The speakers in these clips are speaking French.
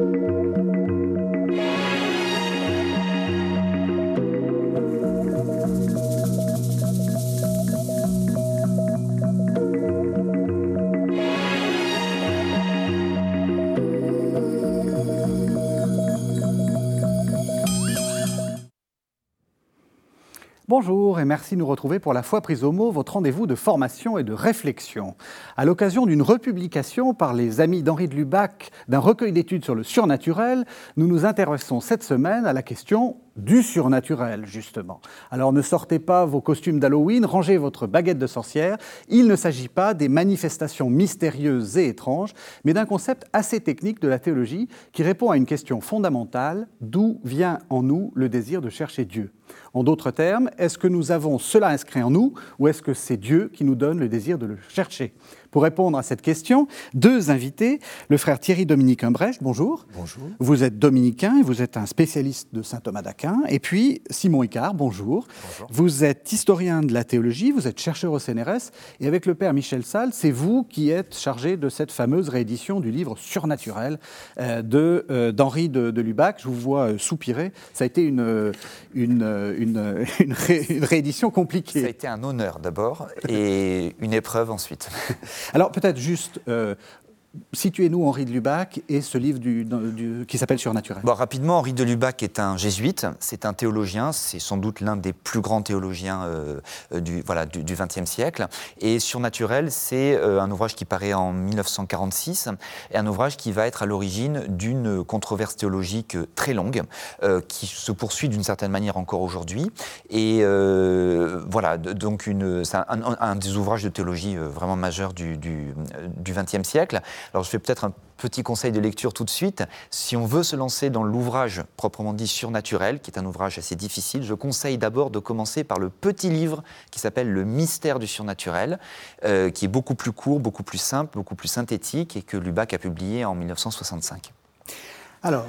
Thank you. Bonjour et merci de nous retrouver pour la foi prise au mot, votre rendez-vous de formation et de réflexion. À l'occasion d'une republication par les amis d'Henri de Lubac d'un recueil d'études sur le surnaturel, nous nous intéressons cette semaine à la question du surnaturel, justement. Alors ne sortez pas vos costumes d'Halloween, rangez votre baguette de sorcière. Il ne s'agit pas des manifestations mystérieuses et étranges, mais d'un concept assez technique de la théologie qui répond à une question fondamentale, d'où vient en nous le désir de chercher Dieu? En d'autres termes, est-ce que nous avons cela inscrit en nous ou est-ce que c'est Dieu qui nous donne le désir de le chercher? Pour répondre à cette question, deux invités. Le frère Thierry Dominique Imbrecht, bonjour. Bonjour. Vous êtes dominicain et vous êtes un spécialiste de saint Thomas d'Aquin. Et puis Simon Icard, bonjour. Bonjour. Vous êtes historien de la théologie, vous êtes chercheur au CNRS. Et avec le père Michel Salle, c'est vous qui êtes chargé de cette fameuse réédition du livre Surnaturel euh, de, euh, d'Henri de, Lubac. Je vous vois euh, soupirer. Ça a été une, une, une, une, réédition compliquée. Ça a été un honneur d'abord et une épreuve ensuite. Alors peut-être juste, euh, Situez-nous Henri de Lubac et ce livre qui s'appelle Surnaturel. Bon, rapidement, Henri de Lubac est un jésuite, c'est un théologien, c'est sans doute l'un des plus grands théologiens euh, euh, du XXe siècle. Et Surnaturel, c'est euh, un ouvrage qui paraît en 1946 et un ouvrage qui va être à l'origine d'une controverse théologique très longue qui se poursuit d'une certaine manière encore aujourd'hui. Et voilà, donc c'est un, des ouvrages de théologie vraiment majeurs du XXe siècle. Alors je fais peut-être un petit conseil de lecture tout de suite. Si on veut se lancer dans l'ouvrage proprement dit surnaturel, qui est un ouvrage assez difficile, je conseille d'abord de commencer par le petit livre qui s'appelle Le mystère du surnaturel, euh, qui est beaucoup plus court, beaucoup plus simple, beaucoup plus synthétique et que Lubac a publié en 1965. Alors,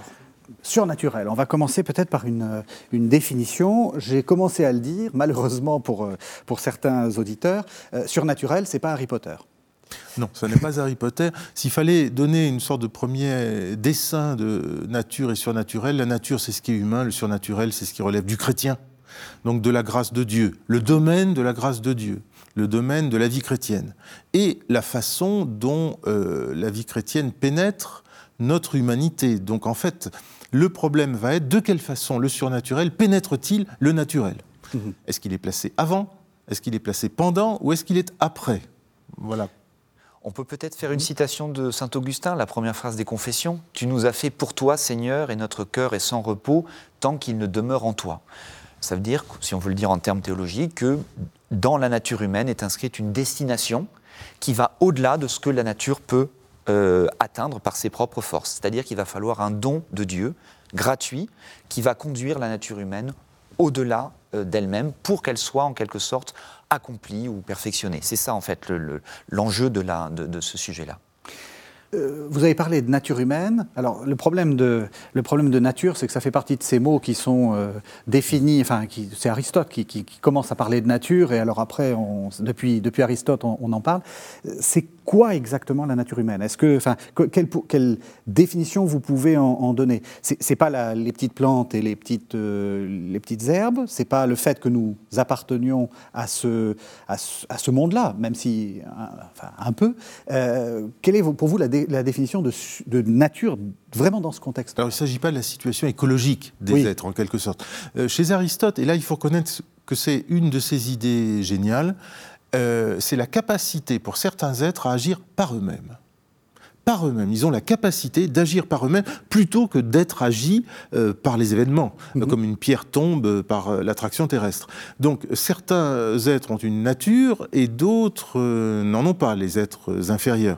surnaturel. On va commencer peut-être par une, une définition. J'ai commencé à le dire, malheureusement pour, euh, pour certains auditeurs. Euh, surnaturel, c'est pas Harry Potter. Non, ce n'est pas Harry Potter. S'il fallait donner une sorte de premier dessin de nature et surnaturel, la nature c'est ce qui est humain, le surnaturel c'est ce qui relève du chrétien, donc de la grâce de Dieu, le domaine de la grâce de Dieu, le domaine de la vie chrétienne, et la façon dont euh, la vie chrétienne pénètre notre humanité. Donc en fait, le problème va être de quelle façon le surnaturel pénètre-t-il le naturel? Mhm. Est-ce qu'il est placé avant? Est-ce qu'il est placé pendant? Ou est-ce qu'il est après? Voilà on peut peut-être faire une citation de Saint Augustin, la première phrase des Confessions. Tu nous as fait pour toi, Seigneur, et notre cœur est sans repos tant qu'il ne demeure en toi. Ça veut dire, si on veut le dire en termes théologiques, que dans la nature humaine est inscrite une destination qui va au-delà de ce que la nature peut euh, atteindre par ses propres forces. C'est-à-dire qu'il va falloir un don de Dieu gratuit qui va conduire la nature humaine au-delà d'elle-même pour qu'elle soit en quelque sorte accompli ou perfectionné. C'est ça, en fait, l'enjeu de, de ce sujet-là. Euh, vous avez parlé de nature humaine. Alors, le problème de, le problème de nature, c'est que ça fait partie de ces mots qui sont euh, définis. Enfin, c'est Aristote qui, qui, commence à parler de nature, et alors après, on, depuis, depuis Aristote, on, en parle. C'est quoi exactement la nature humaine? Est-ce que, enfin, quelle, quelle, définition vous pouvez en, donner? C'est pas la, les petites plantes et les petites, euh, les petites herbes. C'est pas le fait que nous appartenions à ce, à ce, monde-là, même si, enfin, un peu. quelle est pour vous la la définition de, nature vraiment dans ce contexte Alors il ne s'agit pas de la situation écologique des êtres, en quelque sorte. Euh, chez Aristote, et là il faut connaître que c'est une de ses idées géniales, euh, c'est la capacité pour certains êtres à agir par eux-mêmes par eux-mêmes. Ils ont la capacité d'agir par eux-mêmes plutôt que d'être agis euh, par les événements, mhm. comme une pierre tombe par l'attraction terrestre. Donc certains êtres ont une nature et d'autres n'en ont pas, les êtres inférieurs.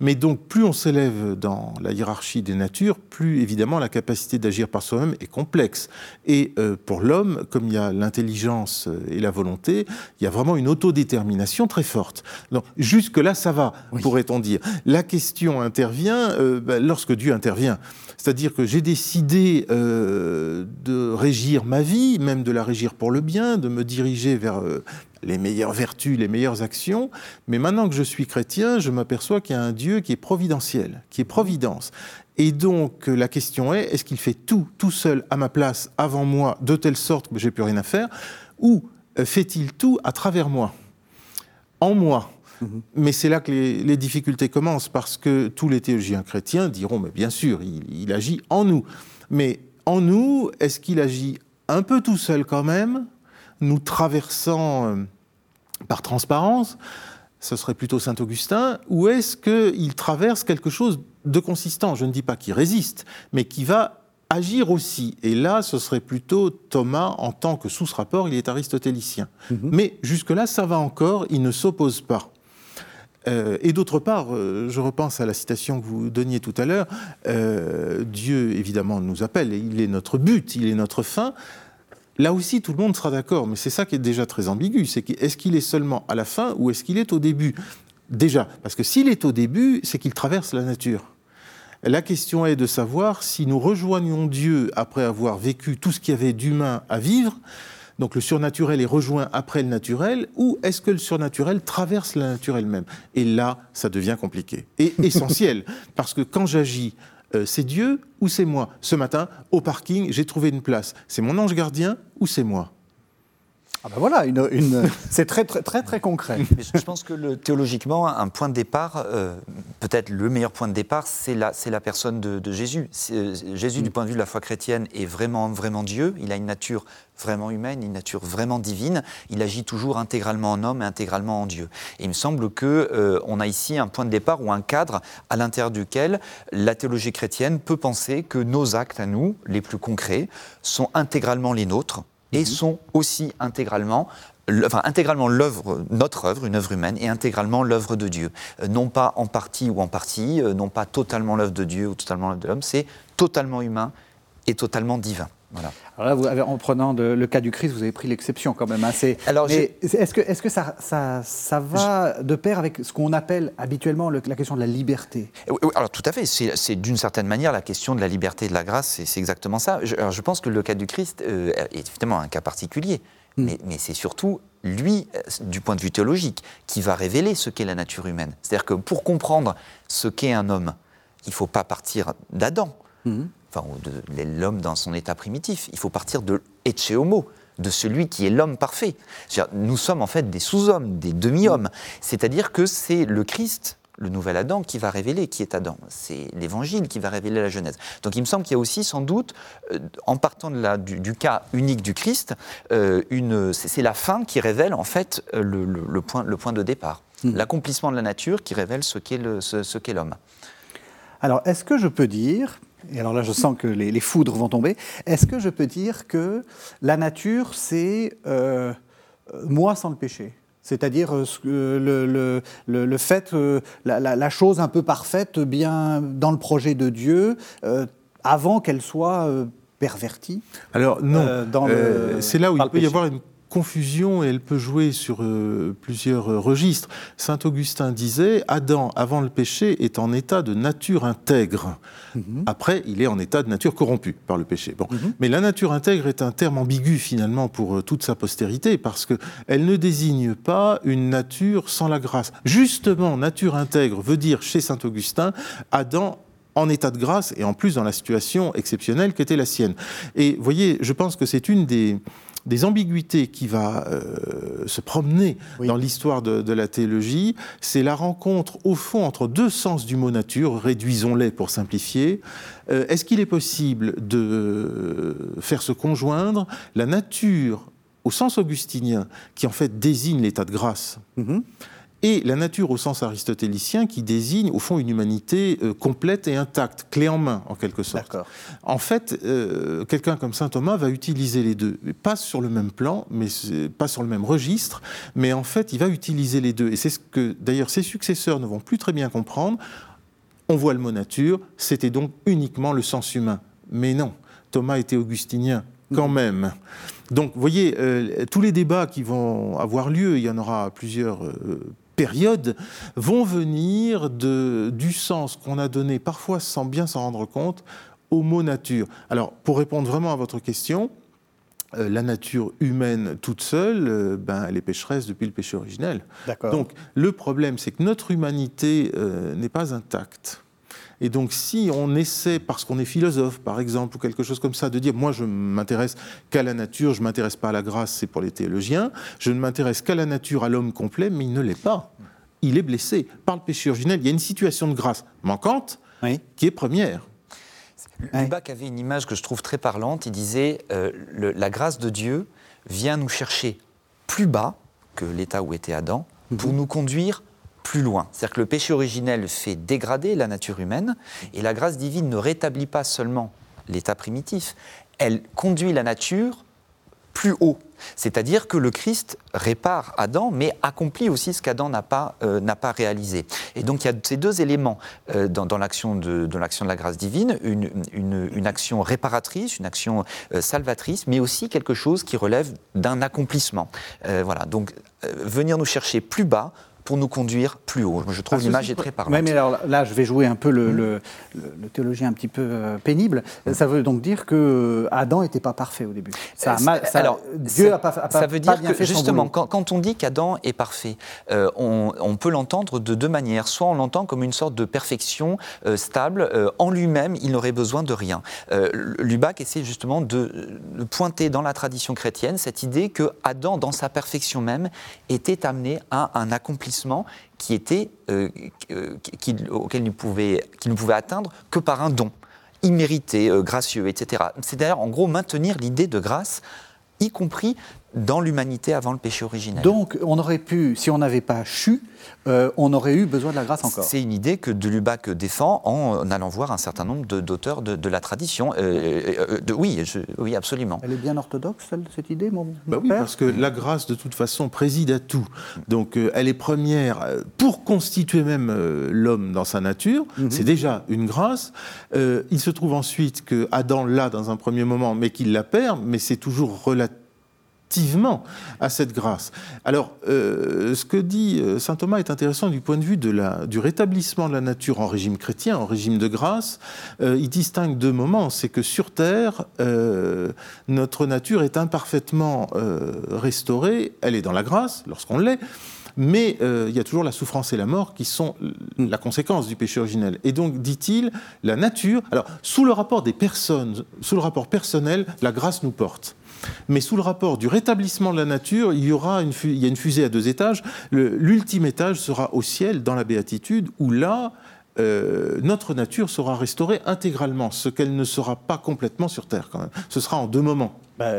Mais donc, plus on s'élève dans la hiérarchie des natures, plus évidemment la capacité d'agir par soi-même est complexe. Et euh, pour l'homme, comme il y a l'intelligence et la volonté, il y a vraiment une autodétermination très forte. Donc, jusque-là, ça va, pourrait-on dire. La question intervient euh, ben, lorsque Dieu intervient. C'est-à-dire que j'ai décidé euh, de régir ma vie, même de la régir pour le bien, de me diriger vers les meilleures vertus, les meilleures actions, mais maintenant que je suis chrétien, je m'aperçois qu'il y a un Dieu qui est providentiel, qui est providence. Et donc la question est, est-ce qu'il fait tout, tout seul, à ma place, avant moi, de telle sorte que j'ai plus rien à faire, ou euh, fait-il tout à travers moi, en moi mhm. mais c'est là que les, difficultés commencent, parce que tous les théologiens chrétiens diront, mais bien sûr, il agit en nous. Mais en nous, est-ce qu'il agit un peu tout seul quand même, nous traversant euh, par transparence, ce serait plutôt Saint Augustin, ou est-ce qu'il traverse quelque chose de consistant? Je ne dis pas qu'il résiste, mais qui va agir aussi. Et là, ce serait plutôt Thomas en tant que sous ce rapport, il est aristotélicien. Mhm. Mais jusque-là, ça va encore, il ne s'oppose pas. Euh, et d'autre part, euh, je repense à la citation que vous donniez tout à l'heure, Dieu évidemment nous appelle, il est notre but, il est notre fin, Là aussi, tout le monde sera d'accord, mais c'est ça qui est déjà très ambigu. C'est est-ce qu'il est seulement à la fin ou est-ce qu'il est au début? Déjà, parce que s'il est au début, c'est qu'il traverse la nature. La question est de savoir si nous rejoignons Dieu après avoir vécu tout ce qu'il y avait d'humain à vivre, donc le surnaturel est rejoint après le naturel, ou est-ce que le surnaturel traverse la nature elle-même Et là, ça devient compliqué et essentiel, parce que quand j'agis euh, c'est Dieu ou c'est moi? Ce matin, au parking, j'ai trouvé une place. C'est mon ange gardien ou c'est moi? Ah ben voilà, une, c'est très, très très très concret. je pense que le, théologiquement, un point de départ, euh, peut-être le meilleur point de départ, c'est la, c'est la personne de, Jésus. Euh, Jésus, du mm. point de vue de la foi chrétienne, est vraiment vraiment Dieu. Il a une nature vraiment humaine, une nature vraiment divine. Il agit toujours intégralement en homme et intégralement en Dieu. Et il me semble que euh, on a ici un point de départ ou un cadre à l'intérieur duquel la théologie chrétienne peut penser que nos actes à nous, les plus concrets, sont intégralement les nôtres et mhm. sont aussi intégralement Enfin, intégralement l'œuvre, notre œuvre, une œuvre humaine, et intégralement l'œuvre de Dieu. Euh, non pas en partie ou en partie, euh, non pas totalement l'œuvre de Dieu ou totalement l'œuvre de l'homme, c'est totalement humain et totalement divin. Alors là, vous avez, en prenant le cas du Christ, vous avez pris l'exception quand même. Hein. Alors, est-ce que, est que ça, ça, ça, va de pair avec ce qu'on appelle habituellement la question de la liberté? Alors tout à fait. C'est d'une certaine manière la question de la liberté et de la grâce. C'est exactement ça. Je, alors, je pense que le cas du Christ euh, est évidemment un cas particulier. Hmm. Mais, mais c'est surtout lui, euh, du point de vue théologique, qui va révéler ce qu'est la nature humaine. C'est-à-dire que pour comprendre ce qu'est un homme, il ne faut pas partir d'Adam. Hmm enfin, de l'homme dans son état primitif. Il faut partir de Ecce Homo, de celui qui est l'homme parfait. Nous sommes en fait des sous-hommes, des demi-hommes. C'est-à-dire que c'est le Christ, le nouvel Adam, qui va révéler qui est Adam. C'est l'Évangile qui va révéler la Genèse. Donc il me semble qu'il y a aussi sans doute, euh, en partant de la, du, cas unique du Christ, euh, c'est la fin qui révèle en fait euh, le, point, le point de départ. Hmm. L'accomplissement de la nature qui révèle ce qu'est l'homme. Alors, est-ce que je peux dire, et alors là je sens que les, foudres vont tomber, est-ce que je peux dire que la nature, c'est euh, moi sans le péché? C'est-à-dire euh, le, le, fait, euh, la, chose un peu parfaite, bien dans le projet de Dieu, avant qu'elle soit pervertie? Alors non, c'est là où il peut y avoir une confusion et elle peut jouer sur euh, plusieurs euh, registres. Saint Augustin disait Adam, avant le péché, est en état de nature intègre. Mhm. Après, il est en état de nature corrompue par le péché. Bon. Mhm. Mais la nature intègre est un terme ambigu finalement pour euh, toute sa postérité parce qu'elle ne désigne pas une nature sans la grâce. Justement, nature intègre veut dire chez Saint Augustin Adam en état de grâce et en plus dans la situation exceptionnelle qu'était la sienne. Et vous voyez, je pense que c'est une des, des ambiguïtés qui va euh, se promener dans l'histoire de, la théologie, c'est la rencontre au fond entre deux sens du mot nature, réduisons-les pour simplifier. Euh, est-ce qu'il est possible de faire se conjoindre la nature au sens augustinien, qui en fait désigne l'état de grâce, mm-hmm et la nature au sens aristotélicien qui désigne au fond une humanité euh, complète et intacte, clé en main en quelque sorte. En fait, euh, quelqu'un comme saint Thomas va utiliser les deux, pas sur le même plan, mais pas sur le même registre, mais en fait il va utiliser les deux. Et c'est ce que d'ailleurs ses successeurs ne vont plus très bien comprendre. On voit le mot nature, c'était donc uniquement le sens humain. Mais non, Thomas était augustinien quand mm. même. Donc, vous voyez, euh, tous les débats qui vont avoir lieu, il y en aura plusieurs périodes vont venir de, du sens qu'on a donné, parfois sans bien s'en rendre compte, au mot nature. Alors, pour répondre vraiment à votre question, euh, la nature humaine toute seule, euh, ben, elle est pécheresse depuis le péché originel. Donc le problème, c'est que notre humanité euh, n'est pas intacte. Et donc, si on essaie, parce qu'on est philosophe, par exemple, ou quelque chose comme ça, de dire, moi, je m'intéresse qu'à la nature, je ne m'intéresse pas à la grâce, c'est pour les théologiens, je ne m'intéresse qu'à la nature, à l'homme complet, mais il ne l'est pas. Il est blessé par le péché originel. Il y a une situation de grâce manquante qui est première. Lubac avait une image que je trouve très parlante. Il disait euh, la grâce de Dieu vient nous chercher plus bas que l'état où était Adam pour mhm. nous conduire plus loin. C'est-à-dire que le péché originel fait dégrader la nature humaine et la grâce divine ne rétablit pas seulement l'état primitif, elle conduit la nature plus haut. C'est-à-dire que le Christ répare Adam, mais accomplit aussi ce qu'Adam n'a pas, euh, pas réalisé. Et donc il y a ces deux éléments euh, dans, l'action de, de la grâce divine, une, une, action réparatrice, une action euh, salvatrice, mais aussi quelque chose qui relève d'un accomplissement. voilà, donc venir nous chercher plus bas pour nous conduire plus haut. Je trouve l'image est très parlante. Oui, mais alors là, je vais jouer un peu le, le, théologien un petit peu euh, pénible. Ça veut donc dire que Adam n'était pas parfait au début. Ça, alors, Dieu n'a pas, a ça veut dire que justement, quand, on dit qu'Adam est parfait, euh, on, peut l'entendre de deux manières. Soit on l'entend comme une sorte de perfection euh, stable. en lui-même, il n'aurait besoin de rien. Lubac essaie justement de, de, pointer dans la tradition chrétienne cette idée que Adam, dans sa perfection même, était amené à un accomplissement qui était, euh, euh, qui, auquel ne pouvait, pouvait atteindre que par un don immérité, euh, gracieux, etc. C'est d'ailleurs en gros maintenir l'idée de grâce, y compris dans l'humanité avant le péché originel. Donc on aurait pu, si on n'avait pas chu, euh, on aurait eu besoin de la grâce encore. C'est une idée que de Lubac défend en allant voir un certain nombre d'auteurs de, la tradition. Euh, euh, de, oui, oui, absolument. Elle est bien orthodoxe, cette idée, mon, bah Oui, parce que la grâce, de toute façon, préside à tout. Donc elle est première pour constituer même l'homme dans sa nature. Mhm. C'est déjà une grâce. il se trouve ensuite que Adam l'a dans un premier moment, mais qu'il la perd, mais c'est toujours relatif à cette grâce. Alors, euh, ce que dit euh, saint Thomas est intéressant du point de vue du rétablissement de la nature en régime chrétien, en régime de grâce. Euh, il distingue deux moments. C'est que sur Terre, notre nature est imparfaitement restaurée. Elle est dans la grâce, lorsqu'on l'est. Mais il y a toujours la souffrance et la mort qui sont la conséquence du péché originel. Et donc, dit-il, la nature, alors sous le rapport des personnes, sous le rapport personnel, la grâce nous porte. Mais sous le rapport du rétablissement de la nature, il y aura une, il y a une fusée à deux étages. L'ultime étage sera au ciel, dans la béatitude, où là, euh, notre nature sera restaurée intégralement, ce qu'elle ne sera pas complètement sur Terre quand même. Ce sera en deux moments. Bah,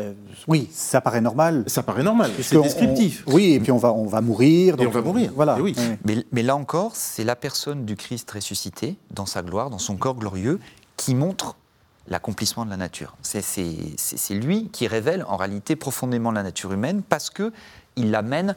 oui, ça paraît normal. Ça paraît normal, c'est descriptif. oui, et puis on va, on va mourir. et on va mourir, voilà. Oui. Mais, mais, là encore, c'est la personne du Christ ressuscité, dans sa gloire, dans son corps glorieux, qui montre l'accomplissement de la nature. C'est lui qui révèle en réalité profondément la nature humaine parce que il l'amène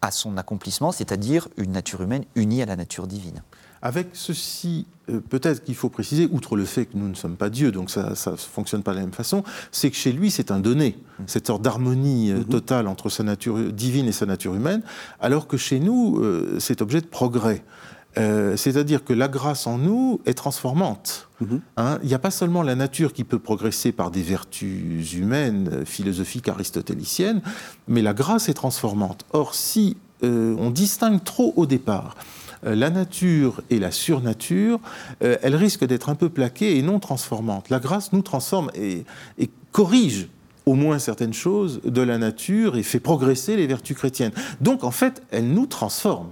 à son accomplissement, c'est-à-dire une nature humaine unie à la nature divine. Avec ceci, euh, peut-être qu'il faut préciser, outre le fait que nous ne sommes pas Dieu, donc ça ne fonctionne pas de la même façon, c'est que chez lui, c'est un donné, mmh. cette sorte d'harmonie euh, mmh. totale entre sa nature divine et sa nature humaine, alors que chez nous, euh, c'est objet de progrès. Euh, c'est-à-dire que la grâce en nous est transformante. Mhm. Hein. Il n'y a pas seulement la nature qui peut progresser par des vertus humaines, euh, philosophiques, aristotéliciennes, mais la grâce est transformante. Or, si euh, on distingue trop au départ la nature et la surnature, elle risque d'être un peu plaquée et non transformante. La grâce nous transforme et corrige au moins certaines choses de la nature et fait progresser les vertus chrétiennes. Donc en fait, elle nous transforme.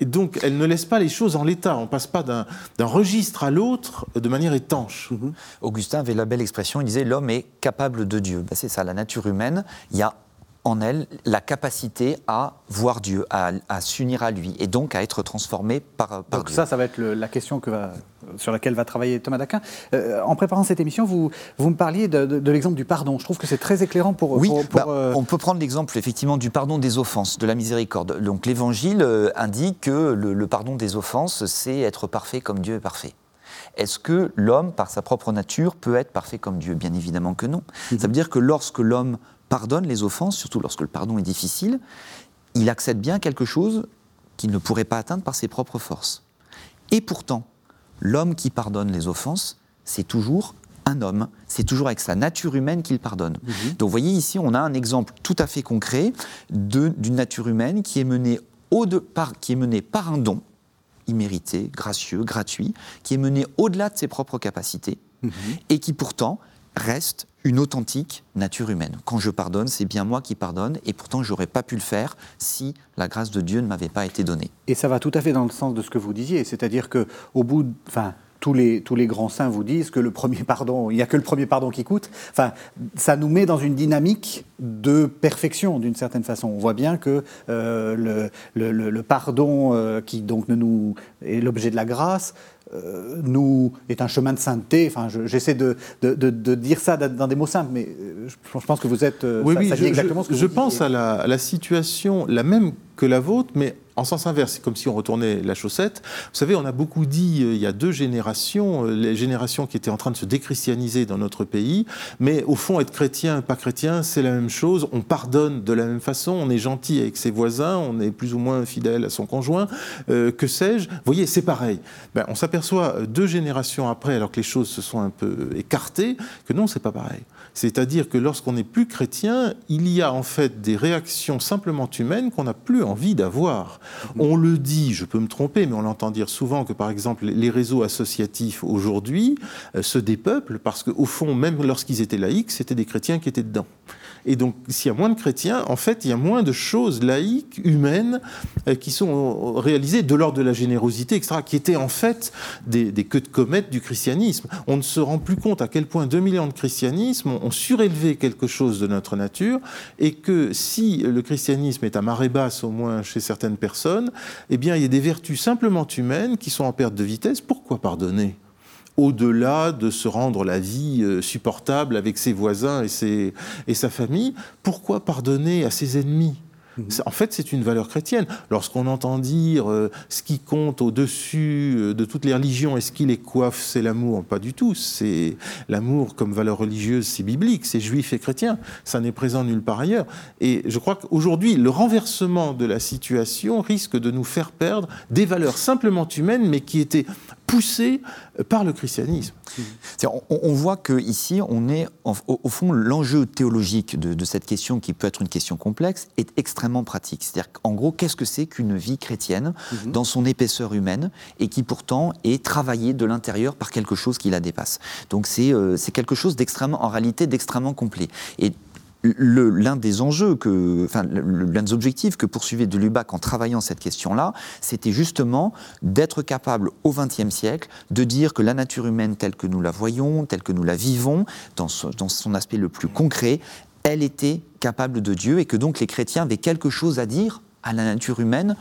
Et donc, elle ne laisse pas les choses en l'état. On ne passe pas d'un registre à l'autre de manière étanche. Mhm. Augustin avait la belle expression, il disait l'homme est capable de Dieu. Ben, c'est ça, la nature humaine, il y a en elle la capacité à voir Dieu, à, s'unir à lui, et donc à être transformé par, par donc ça, ça va être la question que sur laquelle va travailler Thomas d'Aquin. Euh, en préparant cette émission, vous, vous me parliez de, l'exemple du pardon. Je trouve que c'est très éclairant pour... Oui, bah, euh, on peut prendre l'exemple effectivement du pardon des offenses, de la miséricorde. Donc l'Évangile euh, indique que le pardon des offenses, c'est être parfait comme Dieu est parfait. Est-ce que l'homme, par sa propre nature, peut être parfait comme Dieu? Bien évidemment que non. Mhm. Ça veut dire que lorsque l'homme pardonne les offenses, surtout lorsque le pardon est difficile, il accède bien quelque chose qu'il ne pourrait pas atteindre par ses propres forces. Et pourtant, l'homme qui pardonne les offenses, c'est toujours un homme, c'est toujours avec sa nature humaine qu'il pardonne. Mhm. Donc vous voyez ici, on a un exemple tout à fait concret d'une nature humaine qui est, menée au de, par, qui est menée par un don immérité, gracieux, gratuit, qui est mené au-delà de ses propres capacités Mhm. et qui pourtant reste une authentique nature humaine. Quand je pardonne, c'est bien moi qui pardonne, et pourtant je n'aurais pas pu le faire si la grâce de Dieu ne m'avait pas été donnée. Et ça va tout à fait dans le sens de ce que vous disiez, c'est-à-dire que au bout, de, enfin, tous les, tous les grands saints vous disent que le premier pardon, il n'y a que le premier pardon qui coûte. Enfin, ça nous met dans une dynamique de perfection d'une certaine façon. On voit bien que euh, le, le, le, le, pardon euh, qui donc ne nous est l'objet de la grâce euh, nous est un chemin de sainteté. Enfin, j'essaie de, de, de, de, dire ça dans des mots simples, mais je, je pense que vous êtes. Oui, ça, oui, ça je, exactement ce que je vous pense à la, à la situation, la même que la vôtre, mais en sens inverse. C'est comme si on retournait la chaussette. Vous savez, on a beaucoup dit euh, il y a deux générations, euh, les générations qui étaient en train de se déchristianiser dans notre pays, mais au fond, être chrétien, pas chrétien, c'est la même chose. On pardonne de la même façon, on est gentil avec ses voisins, on est plus ou moins fidèle à son conjoint, euh, que sais-je? Vous voyez, c'est pareil. Ben, on s'aperçoit deux générations après, alors que les choses se sont un peu écartées, que non, c'est pas pareil. C'est-à-dire que lorsqu'on n'est plus chrétien, il y a en fait des réactions simplement humaines qu'on n'a plus envie d'avoir. On le dit, je peux me tromper, mais on l'entend dire souvent que par exemple les réseaux associatifs aujourd'hui euh, se dépeuplent parce qu'au fond, même lorsqu'ils étaient laïcs, c'était des chrétiens qui étaient dedans. Et donc, s'il y a moins de chrétiens, en fait, il y a moins de choses laïques, humaines, euh, qui sont réalisées de l'ordre de la générosité, etc., qui étaient en fait des, des queues de comète du christianisme. On ne se rend plus compte à quel point 2000 ans de christianisme ont surélevé quelque chose de notre nature, et que si le christianisme est à marée basse, au moins chez certaines personnes, eh bien, il y a des vertus simplement humaines qui sont en perte de vitesse. Pourquoi pardonner? Au-delà de se rendre la vie euh, supportable avec ses voisins et, ses, et sa famille, pourquoi pardonner à ses ennemis? En fait, c'est une valeur chrétienne. Lorsqu'on entend dire euh, ce qui compte au-dessus euh, de toutes les religions et ce qui les coiffe, c'est l'amour, pas du tout. C'est l'amour comme valeur religieuse, c'est biblique, c'est juif et chrétien. Ça n'est présent nulle part ailleurs. Et je crois qu'aujourd'hui, le renversement de la situation risque de nous faire perdre des valeurs simplement humaines, mais qui étaient poussées par le christianisme. On, on, voit qu'ici, on est, au, au fond, l'enjeu théologique de, de, cette question, qui peut être une question complexe, est extrêmement pratique. C'est-à-dire qu'en gros, qu'est-ce que c'est qu'une vie chrétienne mm -hmm. dans son épaisseur humaine et qui pourtant est travaillée de l'intérieur par quelque chose qui la dépasse? Donc c'est euh, quelque chose d'extrêmement, en réalité, d'extrêmement complet. Et l'un des enjeux, enfin, l'un des objectifs que poursuivait de Lubac en travaillant cette question-là, c'était justement d'être capable au XXe siècle de dire que la nature humaine telle que nous la voyons, telle que nous la vivons, dans son, dans son aspect le plus concret, elle était capable de Dieu et que donc les chrétiens avaient quelque chose à dire à la nature humaine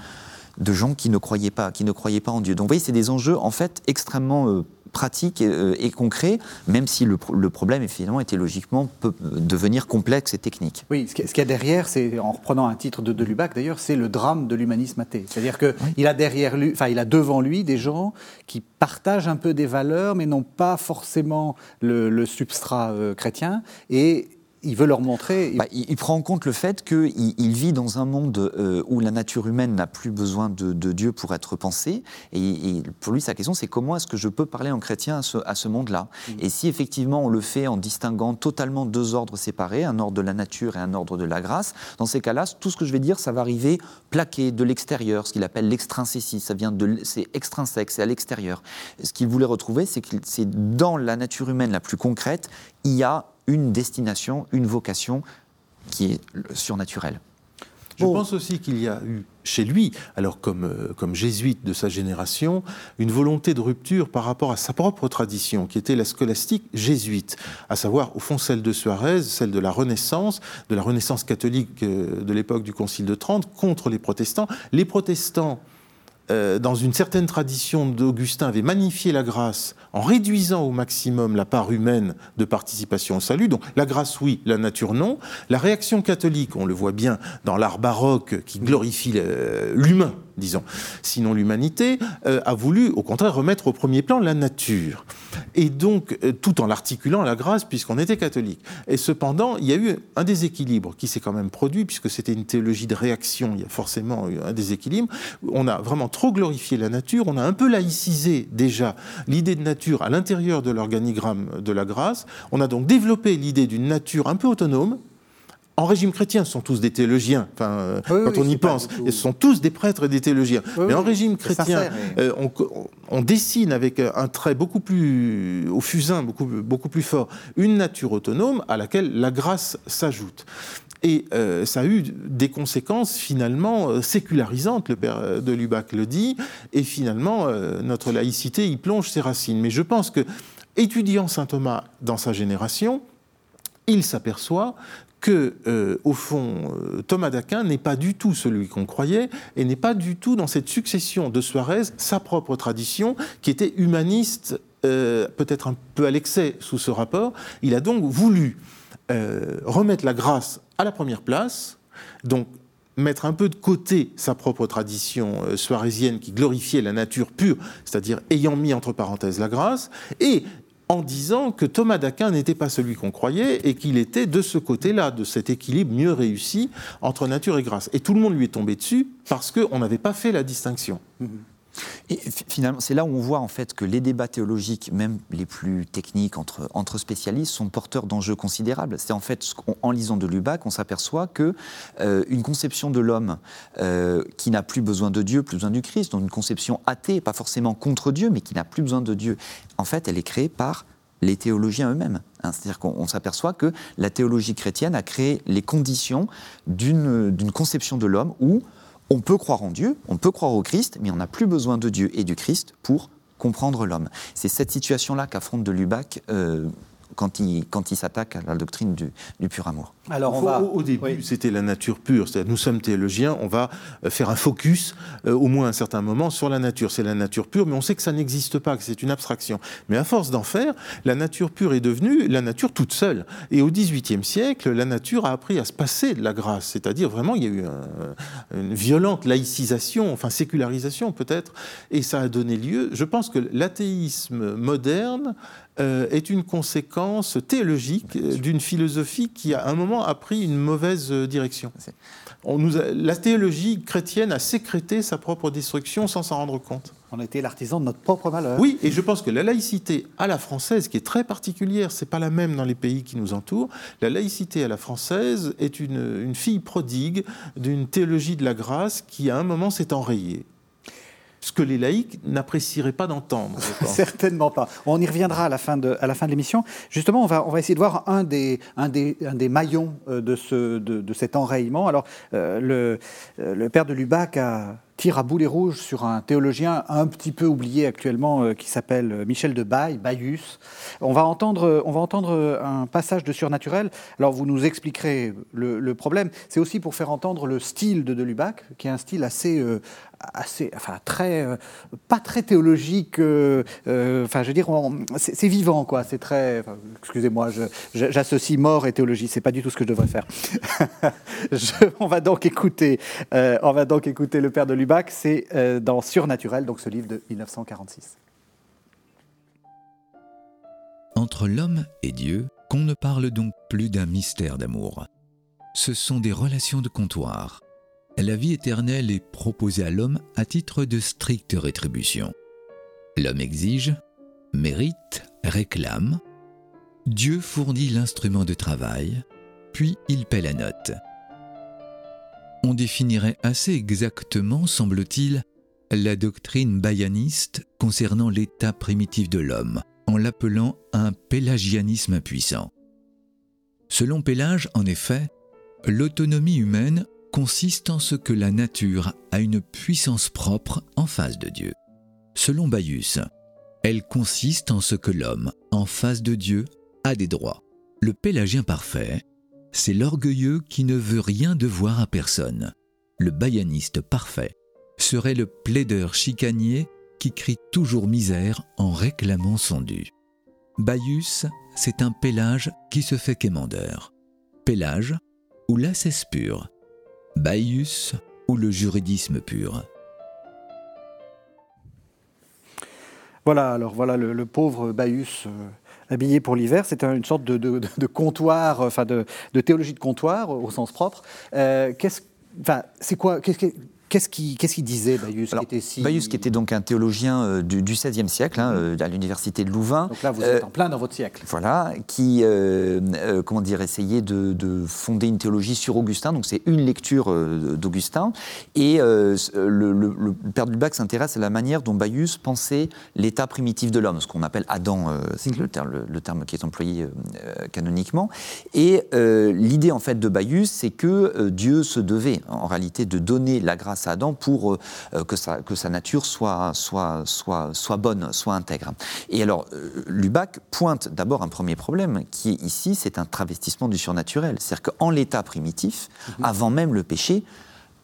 de gens qui ne croyaient pas, qui ne croyaient pas en Dieu. Donc vous voyez, c'est des enjeux en fait extrêmement euh, pratiques et, euh, et, concrets, même si le, le, problème finalement était logiquement peut devenir complexe et technique. Oui, ce qu'il y a derrière, c'est en reprenant un titre de, de Lubac d'ailleurs, c'est le drame de l'humanisme athée. C'est-à-dire que oui. il a derrière lui, enfin il a devant lui des gens qui partagent un peu des valeurs, mais n'ont pas forcément le, le substrat euh, chrétien et il veut leur montrer. Bah, il, il, prend en compte le fait qu'il il vit dans un monde euh, où la nature humaine n'a plus besoin de, de, Dieu pour être pensée. Et, et, pour lui, sa question, c'est comment est-ce que je peux parler en chrétien à ce, à ce monde-là? Mmh. Et si effectivement on le fait en distinguant totalement deux ordres séparés, un ordre de la nature et un ordre de la grâce, dans ces cas-là, tout ce que je vais dire, ça va arriver plaqué de l'extérieur, ce qu'il appelle l'extrinsécie. Ça vient de, c'est extrinsèque, c'est à l'extérieur. Ce qu'il voulait retrouver, c'est que c'est dans la nature humaine la plus concrète, il y a une destination, une vocation qui est surnaturelle. Je oh. pense aussi qu'il y a eu chez lui, alors comme, euh, comme jésuite de sa génération, une volonté de rupture par rapport à sa propre tradition, qui était la scolastique jésuite, à savoir au fond celle de Suarez, celle de la Renaissance, de la Renaissance catholique euh, de l'époque du Concile de Trente, contre les protestants. Les protestants euh, dans une certaine tradition d'Augustin, avait magnifié la grâce en réduisant au maximum la part humaine de participation au salut. Donc la grâce, oui, la nature, non. La réaction catholique, on le voit bien dans l'art baroque qui glorifie l'humain disons. Sinon, l'humanité euh, a voulu, au contraire, remettre au premier plan la nature. Et donc, euh, tout en l'articulant à la grâce, puisqu'on était catholique. Et cependant, il y a eu un déséquilibre qui s'est quand même produit, puisque c'était une théologie de réaction, il y a forcément eu un déséquilibre. On a vraiment trop glorifié la nature, on a un peu laïcisé déjà l'idée de nature à l'intérieur de l'organigramme de la grâce. On a donc développé l'idée d'une nature un peu autonome, en régime chrétien, ce sont tous des théologiens. Enfin, euh, quand on y pense, ce sont tous des prêtres et des théologiens. mais en régime chrétien, euh, on, dessine avec un trait beaucoup plus au fusain, beaucoup, beaucoup plus fort, une nature autonome à laquelle la grâce s'ajoute. Et euh, ça a eu des conséquences finalement sécularisantes, le père de Lubac le dit, et finalement notre laïcité y plonge ses racines. Mais je pense que, étudiant saint Thomas dans sa génération, il s'aperçoit que, euh, au fond, euh, Thomas d'Aquin n'est pas du tout celui qu'on croyait et n'est pas du tout dans cette succession de Suarez, sa propre tradition, qui était humaniste, euh, peut-être un peu à l'excès sous ce rapport. Il a donc voulu remettre la grâce à la première place, donc mettre un peu de côté sa propre tradition suarésienne qui glorifiait la nature pure, c'est-à-dire ayant mis entre parenthèses la grâce, et en disant que Thomas d'Aquin n'était pas celui qu'on croyait et qu'il était de ce côté-là, de cet équilibre mieux réussi entre nature et grâce. Et tout le monde lui est tombé dessus parce qu'on n'avait pas fait la distinction. Mm-hmm. Et finalement, c'est là où on voit en fait que les débats théologiques, même les plus techniques entre, spécialistes, sont porteurs d'enjeux considérables. C'est en fait, en lisant de Lubac, on s'aperçoit que euh, une conception de l'homme euh, qui n'a plus besoin de Dieu, plus besoin du Christ, donc une conception athée, pas forcément contre Dieu, mais qui n'a plus besoin de Dieu, en fait, elle est créée par les théologiens eux-mêmes. Hein. C'est-à-dire qu'on s'aperçoit que la théologie chrétienne a créé les conditions d'une conception de l'homme où on peut croire en Dieu, on peut croire au Christ, mais on n'a plus besoin de Dieu et du Christ pour comprendre l'homme. C'est cette situation-là qu'affronte de Lubac euh, quand il, quand il s'attaque à la doctrine du, pur amour. Alors on va... au, début, c'était la nature pure. C'est-à-dire, nous sommes théologiens, on va euh, faire un focus, euh, au moins à un certain moment, sur la nature. C'est la nature pure, mais on sait que ça n'existe pas, que c'est une abstraction. Mais à force d'en faire, la nature pure est devenue la nature toute seule. Et au XVIIIe siècle, la nature a appris à se passer de la grâce. C'est-à-dire, vraiment, il y a eu une violente laïcisation, enfin sécularisation peut-être, et ça a donné lieu. Je pense que l'athéisme moderne euh, est une conséquence théologique d'une philosophie qui, à un moment, a pris une mauvaise euh, direction. On nous la théologie chrétienne a sécrété sa propre destruction sans s'en rendre compte. On a été l'artisan de notre propre malheur. Oui, et je pense que la laïcité à la française, qui est très particulière, c'est pas la même dans les pays qui nous entourent. La laïcité à la française est une, une fille prodigue d'une théologie de la grâce qui, à un moment, s'est enrayée ce que les laïcs n'apprécieraient pas d'entendre. Certainement pas. On y reviendra à la fin de, de l'émission. Justement, on va, on va essayer de voir un des, un des, un des maillons euh, de, ce, de, cet enrayement. Alors, euh, le, euh, le père de Lubac a à boulet rouge sur un théologien un petit peu oublié actuellement euh, qui s'appelle euh, Michel de Baye, Bayus. On va, entendre, on va entendre un passage de surnaturel. Alors vous nous expliquerez le, problème. C'est aussi pour faire entendre le style de Delubac, qui est un style assez, euh, assez enfin très, pas très théologique. enfin, je veux dire, c'est vivant, quoi. C'est très. Excusez-moi, j'associe mort et théologie. C'est pas du tout ce que je devrais faire. on va donc écouter, on va donc écouter le père de Lubac, c'est euh, dans Surnaturel, donc ce livre de 1946. Entre l'homme et Dieu, qu'on ne parle donc plus d'un mystère d'amour. Ce sont des relations de comptoir. La vie éternelle est proposée à l'homme à titre de stricte rétribution. L'homme exige, mérite, réclame. Dieu fournit l'instrument de travail, puis il paie la note on définirait assez exactement, semble-t-il, la doctrine bayaniste concernant l'état primitif de l'homme, en l'appelant un pélagianisme impuissant. Selon Pélage, en effet, l'autonomie humaine consiste en ce que la nature a une puissance propre en face de Dieu. Selon Bayus, elle consiste en ce que l'homme, en face de Dieu, a des droits. Le pélagien parfait c'est l'orgueilleux qui ne veut rien devoir à personne. Le bayaniste parfait serait le plaideur chicanier qui crie toujours misère en réclamant son dû. Baius, c'est un pélage qui se fait quémandeur. Pélage ou la cesse pure. Baius ou le juridisme pur. Voilà, alors voilà le, pauvre Baius. Euh, habillé pour l'hiver. C'est une sorte de, comptoir, enfin de, théologie de comptoir au sens propre. qu'est-ce, enfin, c'est quoi Qu'est-ce qu'il disait, Bayus qui était si... Bayus, qui était donc un théologien euh, du, XVIe siècle, hein, euh, à l'université de Louvain. Donc là, vous êtes en plein dans votre siècle. Voilà, qui, euh, comment dire, essayait de, fonder une théologie sur Augustin. Donc c'est une lecture d'Augustin. Et le, père de Lubac s'intéresse à la manière dont Bayus pensait l'état primitif de l'homme, ce qu'on appelle Adam, c'est le, terme, le, terme qui est employé canoniquement. Et l'idée, en fait, de Bayus, c'est que Dieu se devait, en réalité, de donner la grâce à Adam pour euh, que, sa, que sa nature soit, soit, soit, soit bonne, soit intègre. Et alors, euh, Lubac pointe d'abord un premier problème, qui est ici, c'est un travestissement du surnaturel. C'est-à-dire qu'en l'état primitif, mhm. avant même le péché,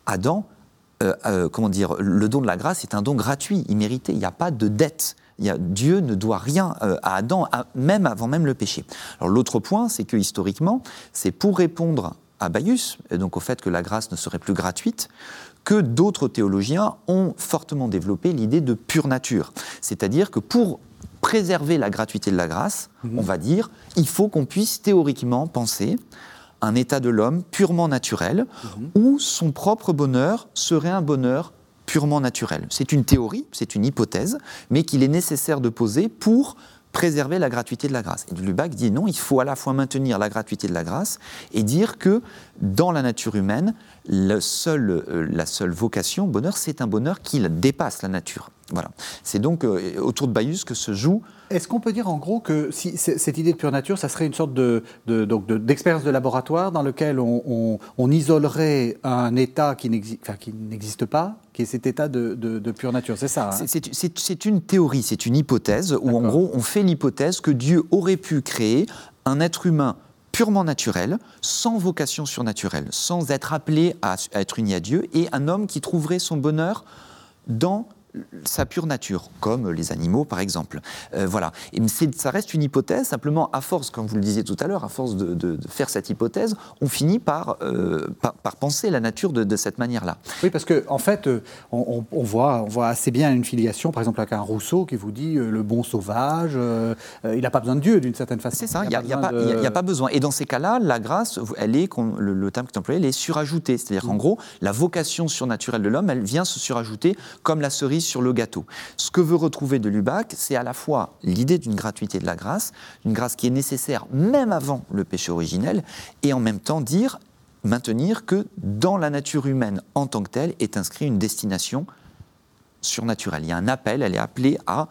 Adam, euh, comment dire, le don de la grâce est un don gratuit, immérité, il n'y a pas de dette. Il y a, Dieu ne doit rien à Adam, même avant même le péché. Alors l'autre point, c'est que historiquement, c'est pour répondre à Baius, et donc au fait que la grâce ne serait plus gratuite, que d'autres théologiens ont fortement développé l'idée de pure nature. C'est-à-dire que pour préserver la gratuité de la grâce, mhm. on va dire, il faut qu'on puisse théoriquement penser un état de l'homme purement naturel, mhm. où son propre bonheur serait un bonheur purement naturel. C'est une théorie, c'est une hypothèse, mais qu'il est nécessaire de poser pour préserver la gratuité de la grâce. Et Lubac dit non, il faut à la fois maintenir la gratuité de la grâce et dire que dans la nature humaine, le seul, euh, la seule vocation, bonheur, c'est un bonheur qui dépasse la nature. Voilà. C'est donc euh, autour de Bayus que se joue. Est-ce qu'on peut dire en gros que cette idée de pure nature, ça serait une sorte de, d'expérience de, laboratoire dans lequel on, isolerait un état qui n'existe pas, qui est cet état de, pure nature. C'est ça hein. C'est, une théorie, c'est une hypothèse où en gros on fait l'hypothèse que Dieu aurait pu créer un être humain purement naturel, sans vocation surnaturelle, sans être appelé à être uni à Dieu, et un homme qui trouverait son bonheur dans sa pure nature, comme les animaux par exemple. Euh, voilà. Et ça reste une hypothèse, simplement à force, comme vous le disiez tout à l'heure, à force de, faire cette hypothèse, on finit par, euh, par, penser la nature de, cette manière-là. Oui, parce qu'en en fait, euh, on, voit, on voit assez bien une filiation, par exemple avec un Rousseau qui vous dit le bon sauvage, il n'a pas besoin de Dieu d'une certaine façon. C'est ça, il n'y a, a, pas besoin. Et dans ces cas-là, la grâce, elle est, le, terme qui est employé, elle est surajoutée. C'est-à-dire qu'en mm. gros, la vocation surnaturelle de l'homme, elle vient se surajouter comme la cerise sur le gâteau. Ce que veut retrouver de Lubac, c'est à la fois l'idée d'une gratuité de la grâce, une grâce qui est nécessaire même avant le péché originel, et en même temps dire, maintenir que dans la nature humaine en tant que telle est inscrite une destination surnaturelle. Il y a un appel, elle est appelée à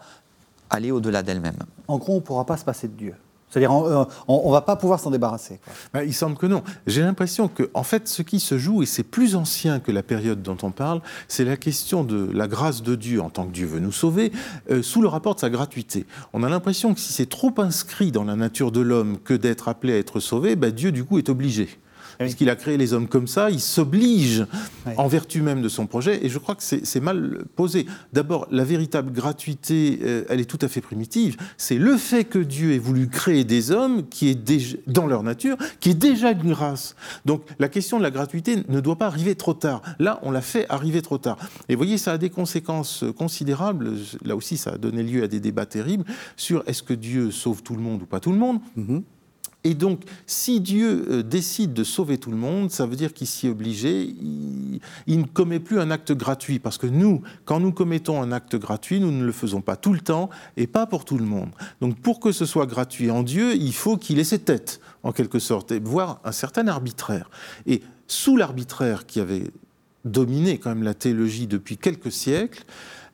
aller au-delà d'elle-même. En gros, on ne pourra pas se passer de Dieu. C'est-à-dire, on ne va pas pouvoir s'en débarrasser. Ben, il semble que non. J'ai l'impression que, en fait, ce qui se joue, et c'est plus ancien que la période dont on parle, c'est la question de la grâce de Dieu en tant que Dieu veut nous sauver, euh, sous le rapport de sa gratuité. On a l'impression que si c'est trop inscrit dans la nature de l'homme que d'être appelé à être sauvé, ben, Dieu, du coup, est obligé puisqu'il a créé les hommes comme ça, il s'oblige en vertu même de son projet, et je crois que c'est mal posé. D'abord, la véritable gratuité, euh, elle est tout à fait primitive. C'est le fait que Dieu ait voulu créer des hommes qui est déjà, dans leur nature, qui est déjà une grâce. Donc la question de la gratuité ne doit pas arriver trop tard. Là, on l'a fait arriver trop tard. Et vous voyez, ça a des conséquences considérables. Là aussi, ça a donné lieu à des débats terribles sur est-ce que Dieu sauve tout le monde ou pas tout le monde. Mm-hmm. Et donc, si Dieu euh, décide de sauver tout le monde, ça veut dire qu'il s'y est obligé, il, ne commet plus un acte gratuit. Parce que nous, quand nous commettons un acte gratuit, nous ne le faisons pas tout le temps et pas pour tout le monde. Donc, pour que ce soit gratuit en Dieu, il faut qu'il ait ses têtes, en quelque sorte, et voire un certain arbitraire. Et sous l'arbitraire qui avait dominé quand même la théologie depuis quelques siècles,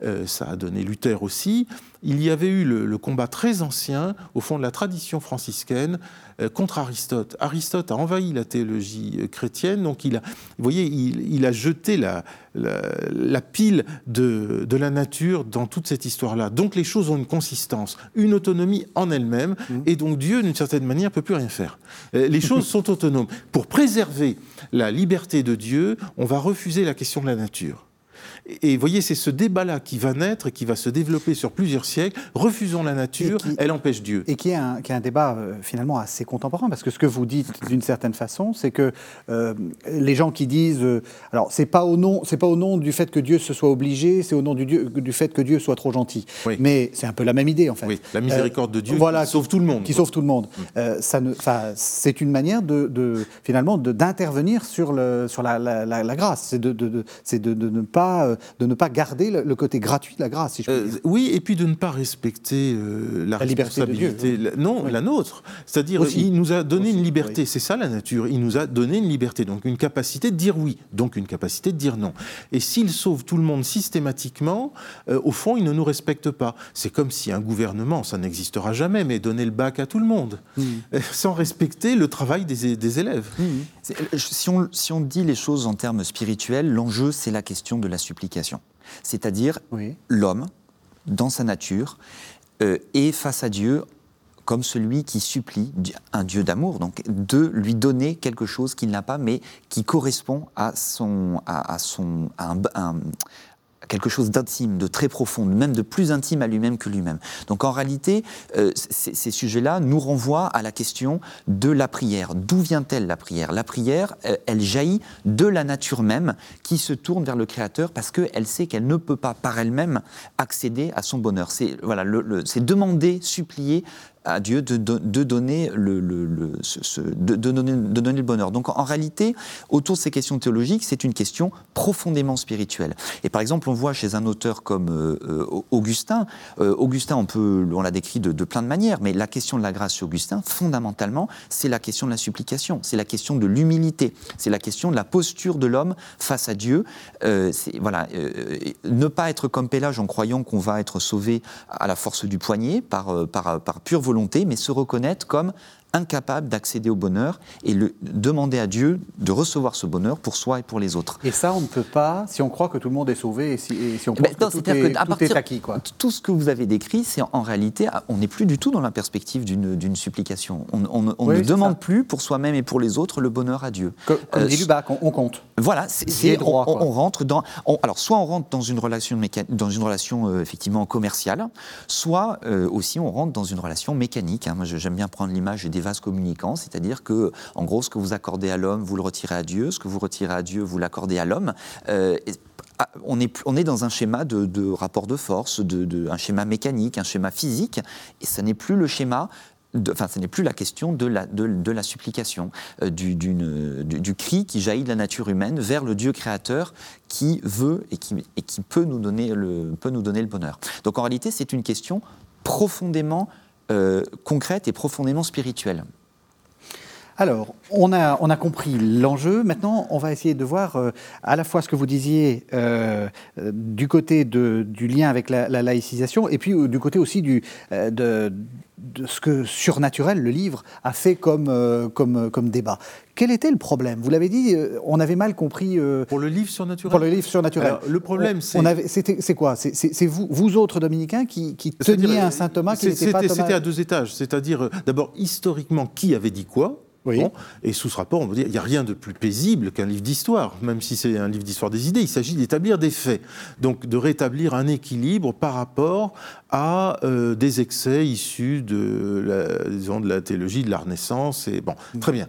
euh, ça a donné Luther aussi, il y avait eu le, combat très ancien, au fond de la tradition franciscaine, euh, contre Aristote. Aristote a envahi la théologie euh, chrétienne, donc il a, vous voyez, il, a jeté la, la, pile de, de, la nature dans toute cette histoire-là. Donc les choses ont une consistance, une autonomie en elles-mêmes, mmh. et donc Dieu, d'une certaine manière, peut plus rien faire. Les choses sont autonomes. Pour préserver la liberté de Dieu, on va refuser la question de la nature. Et vous voyez, c'est ce débat-là qui va naître et qui va se développer sur plusieurs siècles. Refusons la nature, elle empêche Dieu. Et qui est un, qui est un débat euh, finalement assez contemporain, parce que ce que vous dites d'une certaine façon, c'est que euh, les gens qui disent, euh, alors c'est pas au nom, c'est pas au nom du fait que Dieu se soit obligé, c'est au nom du, Dieu, du fait que Dieu soit trop gentil. Mais c'est un peu la même idée en fait. Oui, la miséricorde de Dieu voilà, qui sauve tout le monde. Qui sauve tout le monde. Mm. ça ne, c'est une manière de, de finalement d'intervenir sur, le, sur la, la, la, grâce, c'est de, de, de, de, ne pas, de ne pas garder le, côté gratuit de la grâce, si je puis dire. oui, et puis de ne pas respecter la, responsabilité, non, la nôtre. C'est-à-dire, il nous a donné une liberté, c'est ça la nature, il nous a donné une liberté, donc une capacité de dire oui, donc une capacité de dire non. Et s'il sauve tout le monde systématiquement, euh, au fond, il ne nous respecte pas. C'est comme si un gouvernement, ça n'existera jamais, mais donner le bac à tout le monde, mmh. euh, sans respecter le travail des, élèves. Mmh. Euh, si, on, si on dit les choses en termes spirituels, l'enjeu, c'est la question de la supplication. C'est-à-dire l'homme, dans sa nature, est face à Dieu comme celui qui supplie un Dieu d'amour, donc de lui donner quelque chose qu'il n'a pas, mais qui correspond à son, à, son, un, quelque chose d'intime, de très profond, même de plus intime à lui-même que lui-même. Donc en réalité, euh, ces sujets-là nous renvoient à la question de la prière. D'où vient-elle la prière? La prière, euh, elle jaillit de la nature même qui se tourne vers le Créateur parce qu'elle sait qu'elle ne peut pas par elle-même accéder à son bonheur. C'est voilà, demander, supplier à Dieu de, donner le, de, donner, le bonheur. Donc en réalité, autour de ces questions théologiques, c'est une question profondément spirituelle. Et par exemple, on voit chez un auteur comme euh, euh, Augustin, euh, Augustin, on, peut, on l'a décrit de, plein de manières, mais la question de la grâce chez Augustin, fondamentalement, c'est la question de la supplication, c'est la question de l'humilité, c'est la question de la posture de l'homme face à Dieu. voilà, ne pas être comme Pélage en croyant qu'on va être sauvé à la force du poignet par, par, par pure volonté mais se reconnaître comme incapable d'accéder au bonheur et le, demander à Dieu de recevoir ce bonheur pour soi et pour les autres. Et ça, on ne peut pas si on croit que tout le monde est sauvé et si, on croit ben, que, tout, est, tout est, acquis. Quoi. Tout ce que vous avez décrit, c'est en réalité, on n'est plus du tout dans la perspective d'une supplication. On, ne demande plus pour soi-même et pour les autres le bonheur à Dieu. Comme, euh, dit Lubac, on, compte. Voilà, c'est on, on, rentre dans. alors, soit on rentre dans une relation, dans une relation euh, effectivement commerciale, soit euh, aussi on rentre dans une relation mécanique. Hein. Moi, j'aime bien prendre l'image des vases communicants, c'est-à-dire que, en gros, ce que vous accordez à l'homme, vous le retirez à Dieu, ce que vous retirez à Dieu, vous l'accordez à l'homme. Euh, ah, on est, on est dans un schéma de, rapport de force, de, un schéma mécanique, un schéma physique, et ce n'est plus le schéma enfin, ce n'est plus la question de la, de, la supplication, euh, du, du, cri qui jaillit de la nature humaine vers le Dieu créateur qui veut et qui, et qui peut, nous donner le, peut nous donner le bonheur. Donc en réalité, c'est une question profondément euh, concrète et profondément spirituelle. Alors, on a, on a compris l'enjeu. Maintenant, on va essayer de voir euh, à la fois ce que vous disiez euh, du côté de, du lien avec la, laïcisation et puis du côté aussi du, de, de, ce que Surnaturel, le livre, a fait comme, comme, comme débat. Quel était le problème? Vous l'avez dit, on avait mal compris. pour le livre surnaturel? Pour le livre surnaturel. le problème, c'est. C'est quoi? C'est vous, vous autres dominicains qui, qui teniez un saint Thomas qui n'était pas Thomas C'était à deux étages. C'est-à-dire, d'abord, historiquement, qui avait dit quoi? Et sous ce rapport, on veut dire, il n'y a rien de plus paisible qu'un livre d'histoire, même si c'est un livre d'histoire des idées. Il s'agit d'établir des faits, donc de rétablir un équilibre par rapport à euh, des excès issus de la, disons, de la théologie de la Renaissance. Et bon, très bien.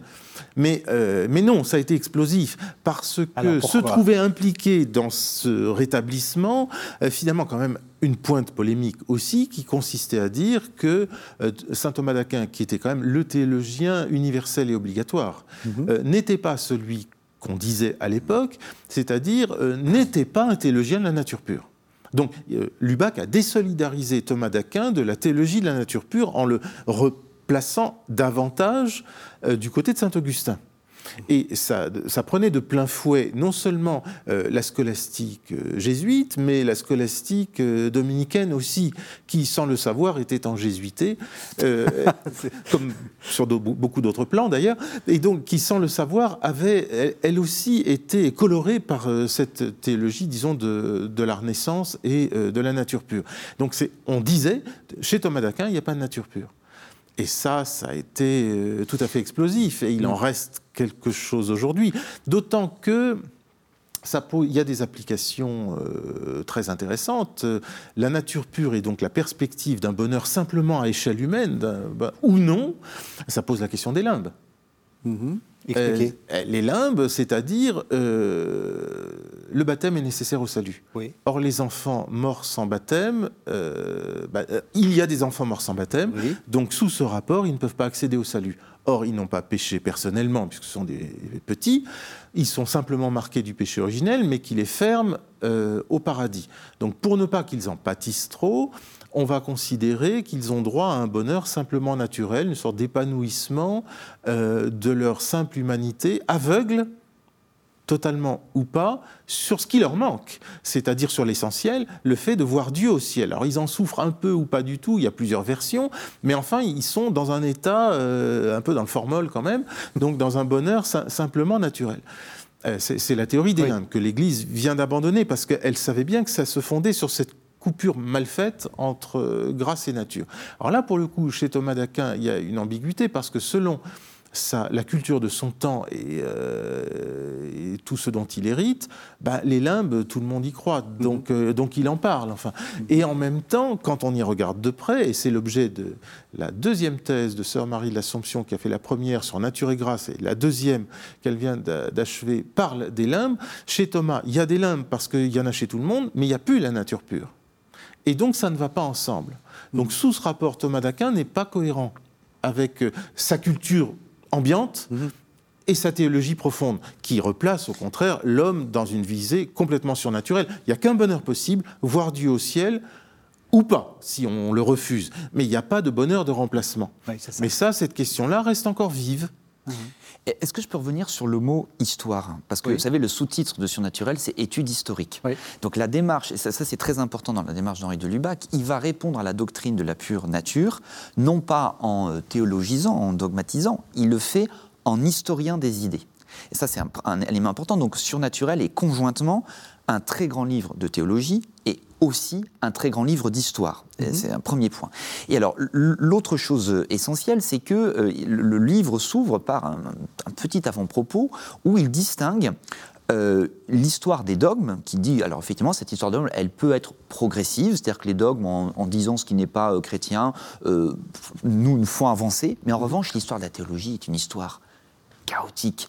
Mais, euh, mais non, ça a été explosif, parce que se trouver impliqué dans ce rétablissement, euh, finalement quand même une pointe polémique aussi, qui consistait à dire que euh, saint Thomas d'Aquin, qui était quand même le théologien universel et obligatoire, mhm. n'était pas celui qu'on disait à l'époque, c'est-à-dire n'était pas un théologien de la nature pure. Donc Lubac a désolidarisé Thomas d'Aquin de la théologie de la nature pure en le plaçant davantage euh, du côté de Saint-Augustin. Et ça, ça, prenait de plein fouet non seulement euh, la scolastique euh, jésuite, mais la scolastique dominicaine aussi, qui, sans le savoir, était en jésuité, comme sur beaucoup d'autres plans d'ailleurs, et donc qui, sans le savoir, avait elle, aussi été colorée par cette théologie, disons, de, de, la Renaissance et de la nature pure. Donc on disait, chez Thomas d'Aquin, il n'y a pas de nature pure. Et ça, ça a été euh, tout à fait explosif. Et il en reste quelque chose aujourd'hui. D'autant que il y a des applications euh, très intéressantes. La nature pure et donc la perspective d'un bonheur simplement à échelle humaine, bah, ou non, ça pose la question des limbes. Mm-hmm. Expliquez. Euh, les limbes, c'est-à-dire euh, le baptême est nécessaire au salut. Oui. Or, les enfants morts sans baptême, bah, il y a des enfants morts sans baptême, donc sous ce rapport, ils ne peuvent pas accéder au salut. Or, ils n'ont pas péché personnellement, puisque ce sont des petits. Ils sont simplement marqués du péché originel, mais qui les ferment euh, au paradis. Donc, pour ne pas qu'ils en pâtissent trop, on va considérer qu'ils ont droit à un bonheur simplement naturel, une sorte d'épanouissement euh, de leur simple humanité aveugle totalement ou pas, sur ce qui leur manque, c'est-à-dire sur l'essentiel, le fait de voir Dieu au ciel. Alors ils en souffrent un peu ou pas du tout, il y a plusieurs versions, mais enfin ils sont dans un état euh, un peu dans le formol quand même, donc dans un bonheur simplement naturel. Euh, c'est la théorie des oui. que l'Église vient d'abandonner parce qu'elle savait bien que ça se fondait sur cette coupure mal faite entre euh, grâce et nature. Alors là, pour le coup, chez Thomas d'Aquin, il y a une ambiguïté parce que selon la culture de son temps euh, et, tout ce dont il hérite, bah, les limbes, tout le monde y croit, mhm. donc, euh, donc il en parle. Enfin. Mhm. Et en même temps, quand on y regarde de près, et c'est l'objet de la deuxième thèse de Sœur Marie de l'Assomption, qui a fait la première sur Nature et Grâce, et la deuxième qu'elle vient d'achever, parle des limbes. Chez Thomas, il y a des limbes parce qu'il y en a chez tout le monde, mais il n'y a plus la nature pure. Et donc ça ne va pas ensemble. Donc sous ce rapport, Thomas d'Aquin n'est pas cohérent avec euh, sa culture ambiante mhm. et sa théologie profonde, qui replace au contraire l'homme dans une visée complètement surnaturelle. Il n'y a qu'un bonheur possible, voir Dieu au ciel ou pas, si on le refuse. Mais il n'y a pas de bonheur de remplacement. Mais ça, cette question-là reste encore vive. Est-ce que je peux revenir sur le mot histoire Parce que vous savez, le sous-titre de Surnaturel, c'est étude historique. Donc la démarche, et ça, c'est très important dans la démarche d'Henri de Lubac, il va répondre à la doctrine de la pure nature, non pas en euh, théologisant, en dogmatisant, il le fait en historien des idées. Et ça, c'est un, un, élément important. Donc surnaturel est conjointement un très grand livre de théologie et aussi un très grand livre d'histoire. Mhm. C'est un premier point. Et alors, l'autre chose essentielle, c'est que euh, le livre s'ouvre par un, petit avant-propos où il distingue euh, l'histoire des dogmes, qui dit, alors effectivement, cette histoire de dogmes, elle peut être progressive, c'est-à-dire que les dogmes, en, disant ce qui n'est pas euh, chrétien, nous nous font avancer, mais en revanche, l'histoire de la théologie est une histoire chaotique,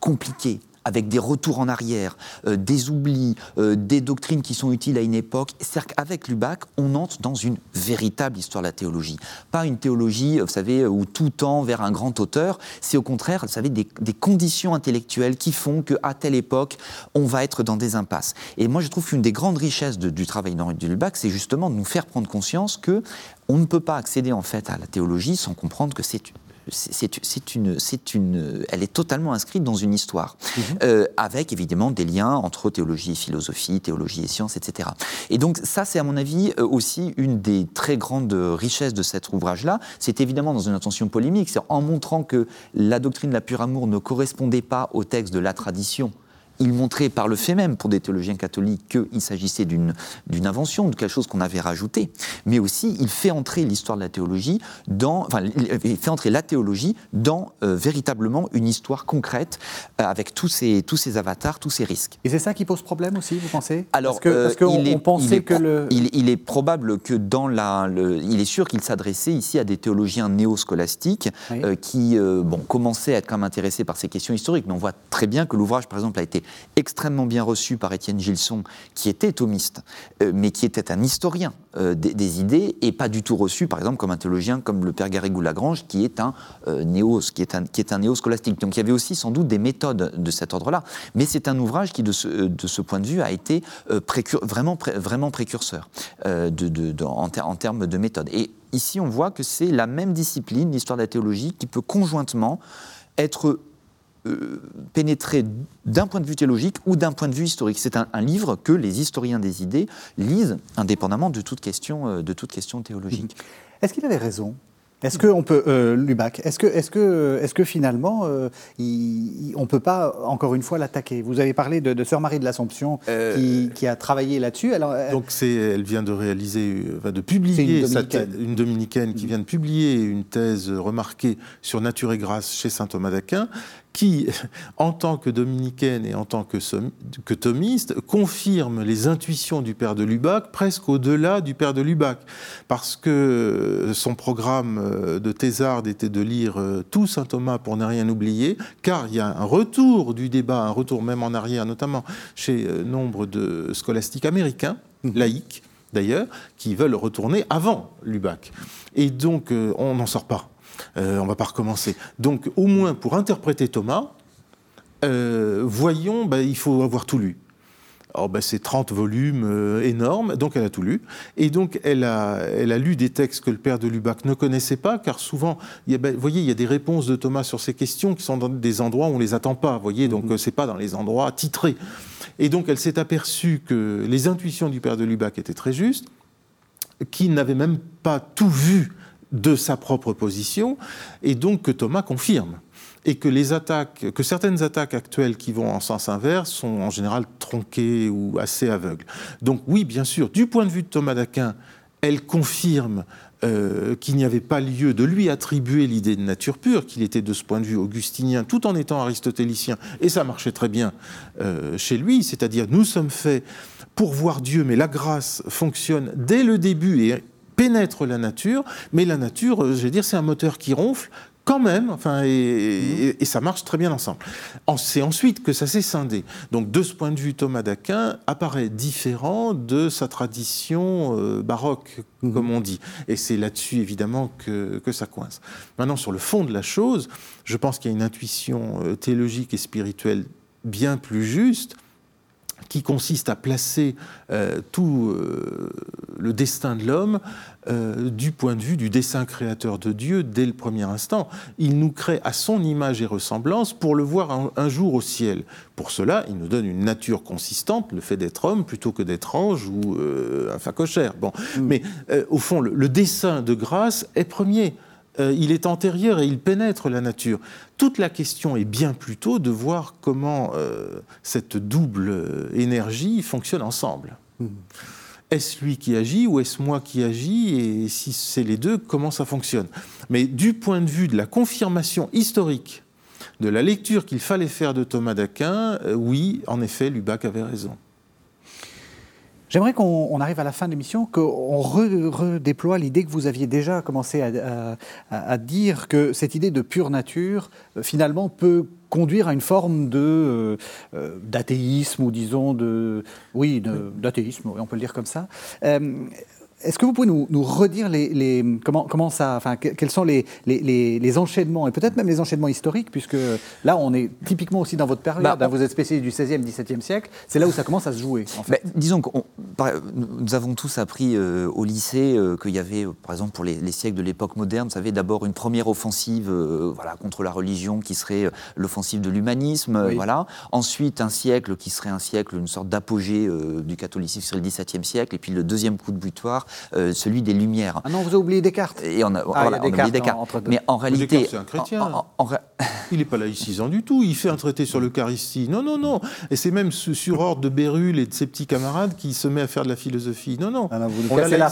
compliquée, avec des retours en arrière, euh, des oublis, euh, des doctrines qui sont utiles à une époque. C'est-à-dire qu'avec Lubac, on entre dans une véritable histoire de la théologie. Pas une théologie, vous savez, où tout tend vers un grand auteur. C'est au contraire, vous savez, des, conditions intellectuelles qui font qu'à telle époque, on va être dans des impasses. Et moi, je trouve qu'une des grandes richesses du travail d'Henri de Lubac, c'est justement de nous faire prendre conscience que on ne peut pas accéder en fait à la théologie sans comprendre que c'est c'est une, une, elle est totalement inscrite dans une histoire, mhm. euh, avec évidemment des liens entre théologie et philosophie, théologie et science, etc. Et donc ça, c'est à mon avis euh, aussi une des très grandes richesses de cet ouvrage-là. C'est évidemment dans une intention polémique, c'est en montrant que la doctrine de la pure amour ne correspondait pas au texte de la tradition il montrait par le fait même, pour des théologiens catholiques, qu'il s'agissait d'une invention, de quelque chose qu'on avait rajouté. Mais aussi, il fait entrer l'histoire de la théologie dans, enfin, il fait entrer la théologie dans euh, véritablement une histoire concrète, euh, avec tous ces, tous ces avatars, tous ces risques. Et c'est ça qui pose problème aussi, vous pensez? Alors, parce qu'on euh, pensait que le... Il, est probable que dans la, il est sûr qu'il s'adressait ici à des théologiens néo-scolastiques qui, bon, commençaient à être quand même intéressés par ces questions historiques. Mais on voit très bien que l'ouvrage, par exemple, a été extrêmement bien reçu par Étienne Gilson, qui était thomiste, euh, mais qui était un historien euh, des, idées, et pas du tout reçu, par exemple, comme un théologien comme le père Garrigou-Lagrange, qui est un euh, néo, qui est un, néo-scolastique. Donc il y avait aussi sans doute des méthodes de cet ordre-là, mais c'est un ouvrage qui, de ce, point de vue, a été vraiment, précurseur en, en termes de méthode. Et ici, on voit que c'est la même discipline, l'histoire de la théologie, qui peut conjointement être euh, pénétrer d'un point de vue théologique ou d'un point de vue historique. C'est un, livre que les historiens des idées lisent indépendamment de toute question, euh, de toute question théologique. Est-ce qu'il avait raison? Est-ce qu'on peut, euh, Lubac, est-ce que, est que, est que finalement, euh, on ne peut pas, encore une fois, l'attaquer? Vous avez parlé de, Sœur Marie de l'Assomption qui, qui, a travaillé là-dessus. Alors, Donc, c'est, elle vient de réaliser, de publier, une dominicaine. une dominicaine qui vient de publier une thèse remarquée sur Nature et Grâce chez saint Thomas d'Aquin, qui, en tant que dominicaine et en tant que, que thomiste, confirme les intuitions du père de Lubac presque au-delà du père de Lubac, parce que son programme euh, de thésarde était de lire euh, tout saint Thomas pour ne rien oublier, car il y a un retour du débat, un retour même en arrière, notamment chez euh, nombre de scolastiques américains, mhm. laïcs d'ailleurs, qui veulent retourner avant Lubac. Et donc, on n'en sort pas. Euh, on ne va pas recommencer. Donc, au moins, pour interpréter Thomas, euh, voyons, bah, il faut avoir tout lu. Alors, bah, c'est 30 volumes euh, énormes, donc elle a tout lu. Et donc, elle a, elle a lu des textes que le père de Lubac ne connaissait pas, car souvent, bah, vous voyez, il y a des réponses de Thomas sur ces questions qui sont dans des endroits où on ne les attend pas, vous voyez, donc mm-hmm. ce n'est pas dans les endroits titrés. Et donc, elle s'est aperçue que les intuitions du père de Lubac étaient très justes, qu'il n'avait même pas tout vu de sa propre position, et donc que Thomas confirme. Et que les attaques, que certaines attaques actuelles qui vont en sens inverse sont en général tronquées ou assez aveugles. Donc oui, bien sûr, du point de vue de Thomas d'Aquin, elle confirme euh, qu'il n'y avait pas lieu de lui attribuer l'idée de nature pure, qu'il était de ce point de vue augustinien tout en étant aristotélicien, et ça marchait très bien euh, chez lui, c'est-à-dire nous sommes faits pour voir Dieu, mais la grâce fonctionne dès le début et pénètre la nature, mais la nature, euh, je vais dire, c'est un moteur qui ronfle quand même, enfin, et, ça marche très bien ensemble. C'est ensuite que ça s'est scindé. Donc, de ce point de vue, Thomas d'Aquin apparaît différent de sa tradition euh, baroque, mhm. comme on dit. Et c'est là-dessus, évidemment, que, que, ça coince. Maintenant, sur le fond de la chose, je pense qu'il y a une intuition euh, théologique et spirituelle bien plus juste qui consiste à placer euh, tout euh, le destin de l'homme euh, du point de vue du dessin créateur de Dieu dès le premier instant. Il nous crée à son image et ressemblance pour le voir un, jour au ciel. Pour cela, il nous donne une nature consistante, le fait d'être homme plutôt que d'être ange ou un facochère. Bon. Mm. Mais au fond, le dessin de grâce est premier. Euh, il est antérieur et il pénètre la nature. Toute la question est bien plutôt de voir comment euh, cette double euh, énergie fonctionne ensemble. Hmm. Est-ce lui qui agit ou est-ce moi qui agis Et si c'est les deux, comment ça fonctionne? Mais du point de vue de la confirmation historique de la lecture qu'il fallait faire de Thomas d'Aquin, oui, en effet, Lubac avait raison. J'aimerais qu'on arrive à la fin de l'émission, qu'on redéploie l'idée que vous aviez déjà commencé à, dire que cette idée de pure nature, euh, finalement, peut conduire à une forme de euh, euh, d'athéisme ou disons de oui d'athéisme, on peut le dire comme ça. Est-ce que vous pouvez nous, redire les, comment, comment ça, enfin, quels sont les, les, enchaînements, et peut-être même les enchaînements historiques, puisque là, on est typiquement aussi dans votre période, bah, hein, vous êtes spécialiste du 16e, 17e siècle, c'est là où ça commence à se jouer. En fait. disons que nous avons tous appris euh, au lycée euh, qu'il y avait, par exemple, pour les, siècles de l'époque moderne, vous savez, d'abord une première offensive euh, voilà, contre la religion qui serait l'offensive de l'humanisme, voilà. ensuite un siècle qui serait un siècle, une sorte d'apogée du catholicisme sur le 17e siècle, et puis le deuxième coup de butoir, euh, celui des Lumières. Ah non, vous avez oublié Descartes. Et on a, ah, oublié Descartes. Mais en réalité, c'est un chrétien. il n'est pas laïcisant du tout. Il fait un traité sur l'Eucharistie. Non, non, non. Et c'est même sur ordre de Bérulle et de ses petits camarades qui se met à faire de la philosophie. Non, non. Ah vous on l'a la là.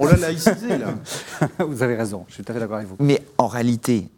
On l'a laïcisé là. vous avez raison. Je suis tout à fait d'accord avec vous. Mais en réalité,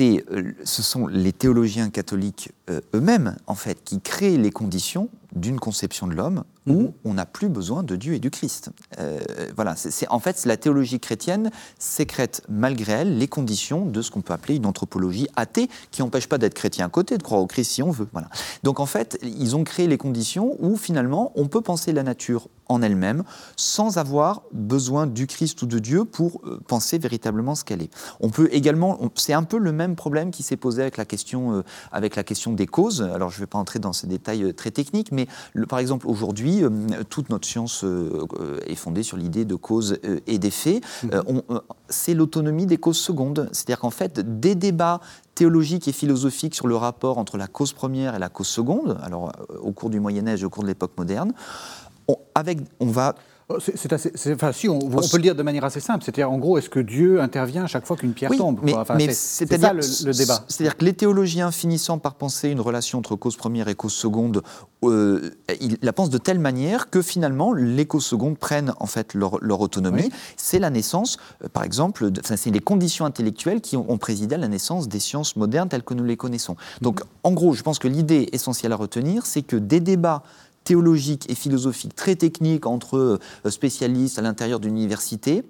euh, ce sont les théologiens catholiques euh, eux-mêmes, en fait, qui créent les conditions d'une conception de l'homme où mhm. on n'a plus besoin de Dieu et du Christ. Euh, voilà, c'est en fait la théologie chrétienne sécrète malgré elle les conditions de ce qu'on peut appeler une anthropologie athée qui n'empêche pas d'être chrétien à côté, de croire au Christ si on veut. Voilà. Donc en fait, ils ont créé les conditions où finalement on peut penser la nature en elle-même sans avoir besoin du Christ ou de Dieu pour euh, penser véritablement ce qu'elle est. On peut également, c'est un peu le même problème qui s'est posé avec la question, euh, avec la question des causes. Alors je ne vais pas entrer dans ces détails très techniques, mais par exemple aujourd'hui euh, toute notre science euh, euh, est fondée sur l'idée de cause et d'effet. Mhm. c'est l'autonomie des causes secondes. C'est-à-dire qu'en fait, des débats théologiques et philosophiques sur le rapport entre la cause première et la cause seconde, alors au cours du Moyen Âge et au cours de l'époque moderne, avec, on va c'est assez, enfin, si, on, peut le dire de manière assez simple. C'est-à-dire, en gros, est-ce que Dieu intervient à chaque fois qu'une pierre tombe Mais, c'est ça le, débat. C'est-à-dire que les théologiens finissant par penser une relation entre cause première et cause seconde, euh, ils la pensent de telle manière que finalement, les causes secondes prennent en fait leur, autonomie. C'est la naissance, euh, par exemple, c'est les conditions intellectuelles qui ont, présidé à la naissance des sciences modernes telles que nous les connaissons. Donc, en gros, je pense que l'idée essentielle à retenir, c'est que des débats théologiques et philosophiques très techniques entre euh, spécialistes à l'intérieur d'une université,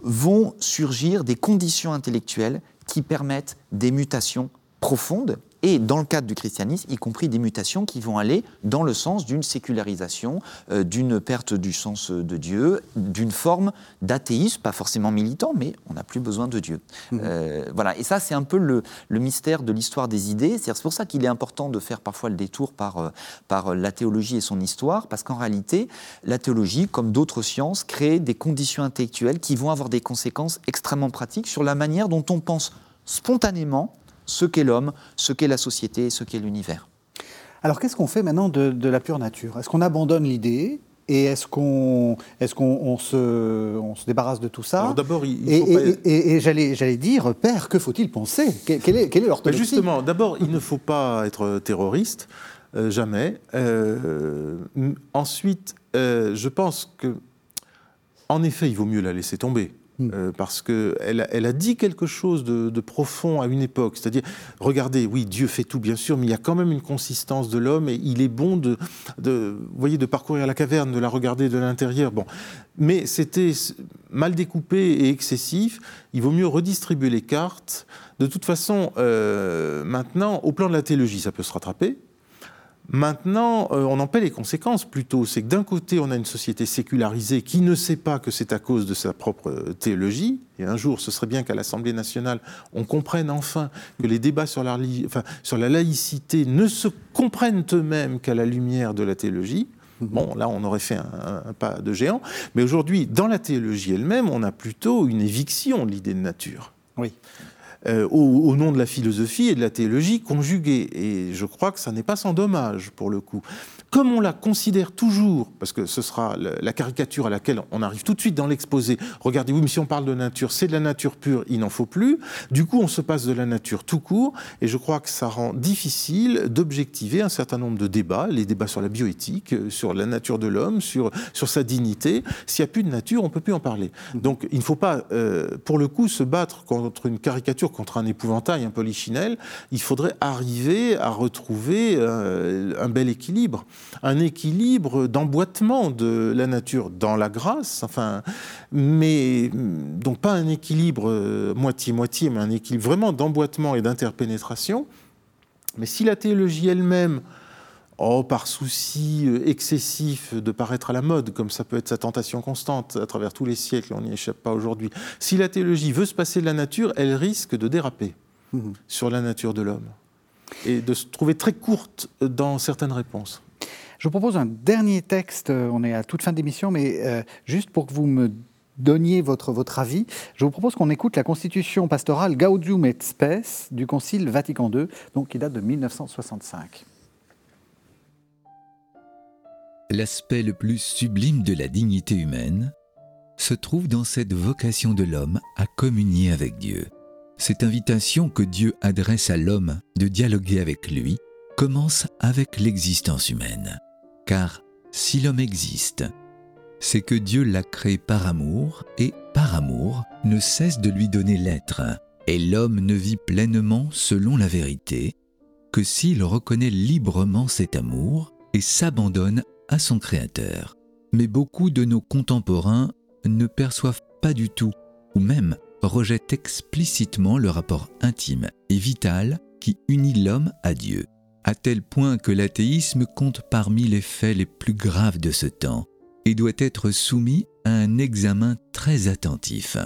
vont surgir des conditions intellectuelles qui permettent des mutations profondes et dans le cadre du christianisme, y compris des mutations qui vont aller dans le sens d'une sécularisation, euh, d'une perte du sens de Dieu, d'une forme d'athéisme, pas forcément militant, mais on n'a plus besoin de Dieu. Mmh. Euh, voilà, et ça c'est un peu le, mystère de l'histoire des idées. C'est pour ça qu'il est important de faire parfois le détour par, euh, par la théologie et son histoire, parce qu'en réalité, la théologie, comme d'autres sciences, crée des conditions intellectuelles qui vont avoir des conséquences extrêmement pratiques sur la manière dont on pense spontanément ce qu'est l'homme, ce qu'est la société, ce qu'est l'univers. Alors qu'est-ce qu'on fait maintenant de, la pure nature? Est-ce qu'on abandonne l'idée et est-ce qu'on est qu'on se, on se débarrasse de tout ça? Alors d'abord, il, et, faut et, j'allais, j'allais dire, Père, que faut-il penser? Quelle est, quelle est l'orthodoxie? Justement, d'abord, il ne faut pas être terroriste, euh, jamais. Euh, ensuite, euh, je pense que, en effet, il vaut mieux la laisser tomber. Hmm. Euh, parce qu'elle elle a dit quelque chose de, profond à une époque. C'est-à-dire, regardez, oui, Dieu fait tout, bien sûr, mais il y a quand même une consistance de l'homme et il est bon de, voyez, de parcourir la caverne, de la regarder de l'intérieur. Bon. Mais c'était mal découpé et excessif. Il vaut mieux redistribuer les cartes. De toute façon, euh, maintenant, au plan de la théologie, ça peut se rattraper. Maintenant, euh, on en paie les conséquences plutôt. C'est que d'un côté, on a une société sécularisée qui ne sait pas que c'est à cause de sa propre euh, théologie. Et un jour, ce serait bien qu'à l'Assemblée nationale, on comprenne enfin que les débats sur la, sur la laïcité ne se comprennent eux-mêmes qu'à la lumière de la théologie. Bon, là, on aurait fait un, un pas de géant. Mais aujourd'hui, dans la théologie elle-même, on a plutôt une éviction de l'idée de nature. Oui. Euh, au, nom de la philosophie et de la théologie conjuguée. Et je crois que ça n'est pas sans dommage, pour le coup. Comme on la considère toujours, parce que ce sera la caricature à laquelle on arrive tout de suite dans l'exposé, regardez, oui, mais si on parle de nature, c'est de la nature pure, il n'en faut plus. Du coup, on se passe de la nature tout court, et je crois que ça rend difficile d'objectiver un certain nombre de débats, les débats sur la bioéthique, sur la nature de l'homme, sur, sur sa dignité. S'il n'y a plus de nature, on ne peut plus en parler. Donc, il ne faut pas, euh, pour le coup, se battre contre une caricature, contre un épouvantail, un polichinelle. Il faudrait arriver à retrouver euh, un bel équilibre un équilibre d'emboîtement de la nature dans la grâce, enfin, mais donc pas un équilibre euh, moitié-moitié, mais un équilibre vraiment d'emboîtement et d'interpénétration. Mais si la théologie elle-même, oh, par souci euh, excessif de paraître à la mode, comme ça peut être sa tentation constante à travers tous les siècles, on n'y échappe pas aujourd'hui, si la théologie veut se passer de la nature, elle risque de déraper mmh. sur la nature de l'homme et de se trouver très courte dans certaines réponses. Je vous propose un dernier texte, euh, on est à toute fin d'émission, mais euh, juste pour que vous me donniez votre, avis, je vous propose qu'on écoute la constitution pastorale Gaudium et Spes du Concile Vatican II, donc qui date de 1965. L'aspect le plus sublime de la dignité humaine se trouve dans cette vocation de l'homme à communier avec Dieu. Cette invitation que Dieu adresse à l'homme de dialoguer avec lui commence avec l'existence humaine. Car si l'homme existe, c'est que Dieu l'a créé par amour et par amour ne cesse de lui donner l'être. Et l'homme ne vit pleinement selon la vérité que s'il reconnaît librement cet amour et s'abandonne à son Créateur. Mais beaucoup de nos contemporains ne perçoivent pas du tout, ou même rejettent explicitement le rapport intime et vital qui unit l'homme à Dieu à tel point que l'athéisme compte parmi les faits les plus graves de ce temps et doit être soumis à un examen très attentif.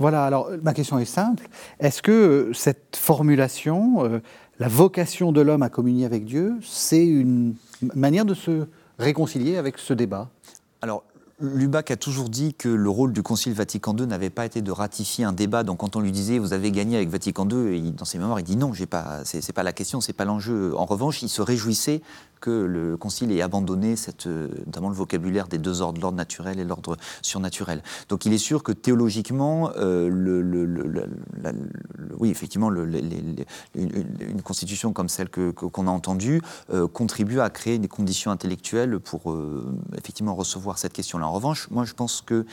Voilà, alors ma question est simple. Est-ce que euh, cette formulation, euh, la vocation de l'homme à communier avec Dieu, c'est une manière de se réconcilier avec ce débat? Alors, Lubac a toujours dit que le rôle du Concile Vatican II n'avait pas été de ratifier un débat. Donc, quand on lui disait vous avez gagné avec Vatican II, dans ses mémoires, il dit non, ce n'est pas la question, c'est pas l'enjeu. En revanche, il se réjouissait que le Concile ait abandonné cette, euh, notamment le vocabulaire des deux ordres, l'ordre naturel et l'ordre surnaturel. Donc il est sûr que théologiquement, euh, oui, effectivement, une constitution comme celle qu'on a entendue euh, contribue à créer des conditions intellectuelles pour effectivement recevoir cette question-là. En revanche, moi je pense que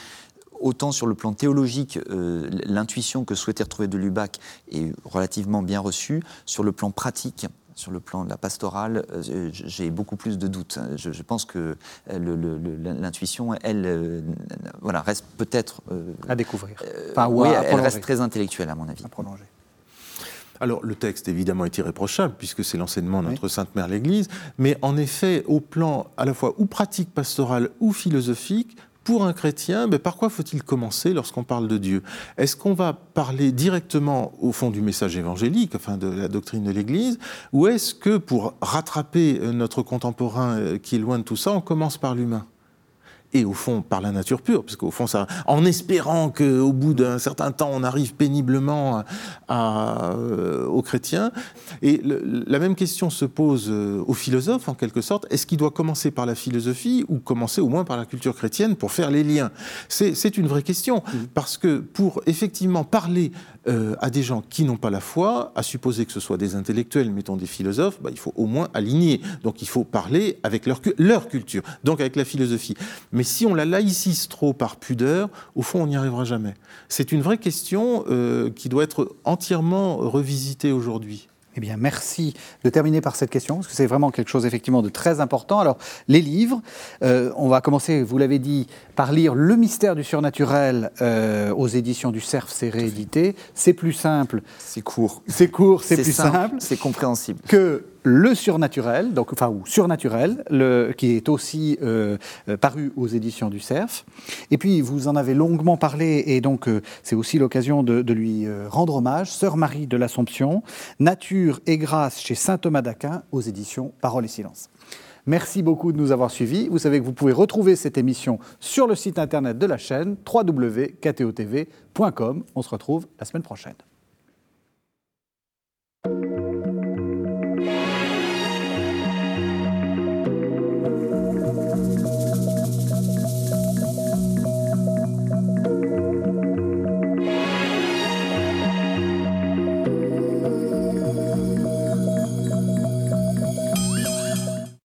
autant sur le plan théologique, l'intuition que souhaitait retrouver de Lubac est relativement bien reçue. Sur le plan pratique, sur le plan de la pastorale, euh, j'ai beaucoup plus de doutes. Je, pense que euh, l'intuition, elle, euh, voilà, reste peut-être à découvrir. Enfin, oui, elle reste très intellectuelle à mon avis. À prolonger. Alors le texte évidemment est irréprochable puisque c'est l'enseignement de notre Sainte Mère l'Église, mais en effet au plan à la fois ou pratique pastorale ou philosophique, pour un chrétien, mais par quoi faut-il commencer lorsqu'on parle de Dieu? Est-ce qu'on va parler directement au fond du message évangélique, enfin de la doctrine de l'Église, ou est-ce que pour rattraper notre contemporain euh, qui est loin de tout ça, on commence par l'humain? Et au fond par la nature pure, parce qu'au fond, ça, en espérant qu'au bout d'un certain temps, on arrive péniblement à, euh, aux chrétiens. Et la même question se pose euh, aux philosophes, en quelque sorte. Est-ce qu'il doit commencer par la philosophie ou commencer au moins par la culture chrétienne pour faire les liens? C'est une vraie question, mmh. parce que pour effectivement parler euh, à des gens qui n'ont pas la foi, à supposer que ce soit des intellectuels, mettons des philosophes, bah, il faut au moins aligner. Donc il faut parler avec leur, leur culture, donc avec la philosophie. Mais mais si on la laïcise trop par pudeur, au fond, on n'y arrivera jamais. C'est une vraie question euh, qui doit être entièrement revisitée aujourd'hui. Eh bien, merci de terminer par cette question, parce que c'est vraiment quelque chose effectivement de très important. Alors, les livres, euh, on va commencer, vous l'avez dit, par lire Le mystère du surnaturel euh, aux éditions du Cerf, c'est réédité. C'est plus simple. C'est court. C'est court, c'est plus simple. C'est compréhensible. Que le surnaturel, donc, enfin, ou surnaturel, qui est aussi euh, paru aux éditions du Cerf. Et puis, vous en avez longuement parlé, et donc, c'est aussi l'occasion de, de, lui rendre hommage. Sœur Marie de l'Assomption, Nature et grâce chez saint Thomas d'Aquin aux éditions Parole et Silence. Merci beaucoup de nous avoir suivis. Vous savez que vous pouvez retrouver cette émission sur le site internet de la chaîne www.ktotv.com. On se retrouve la semaine prochaine.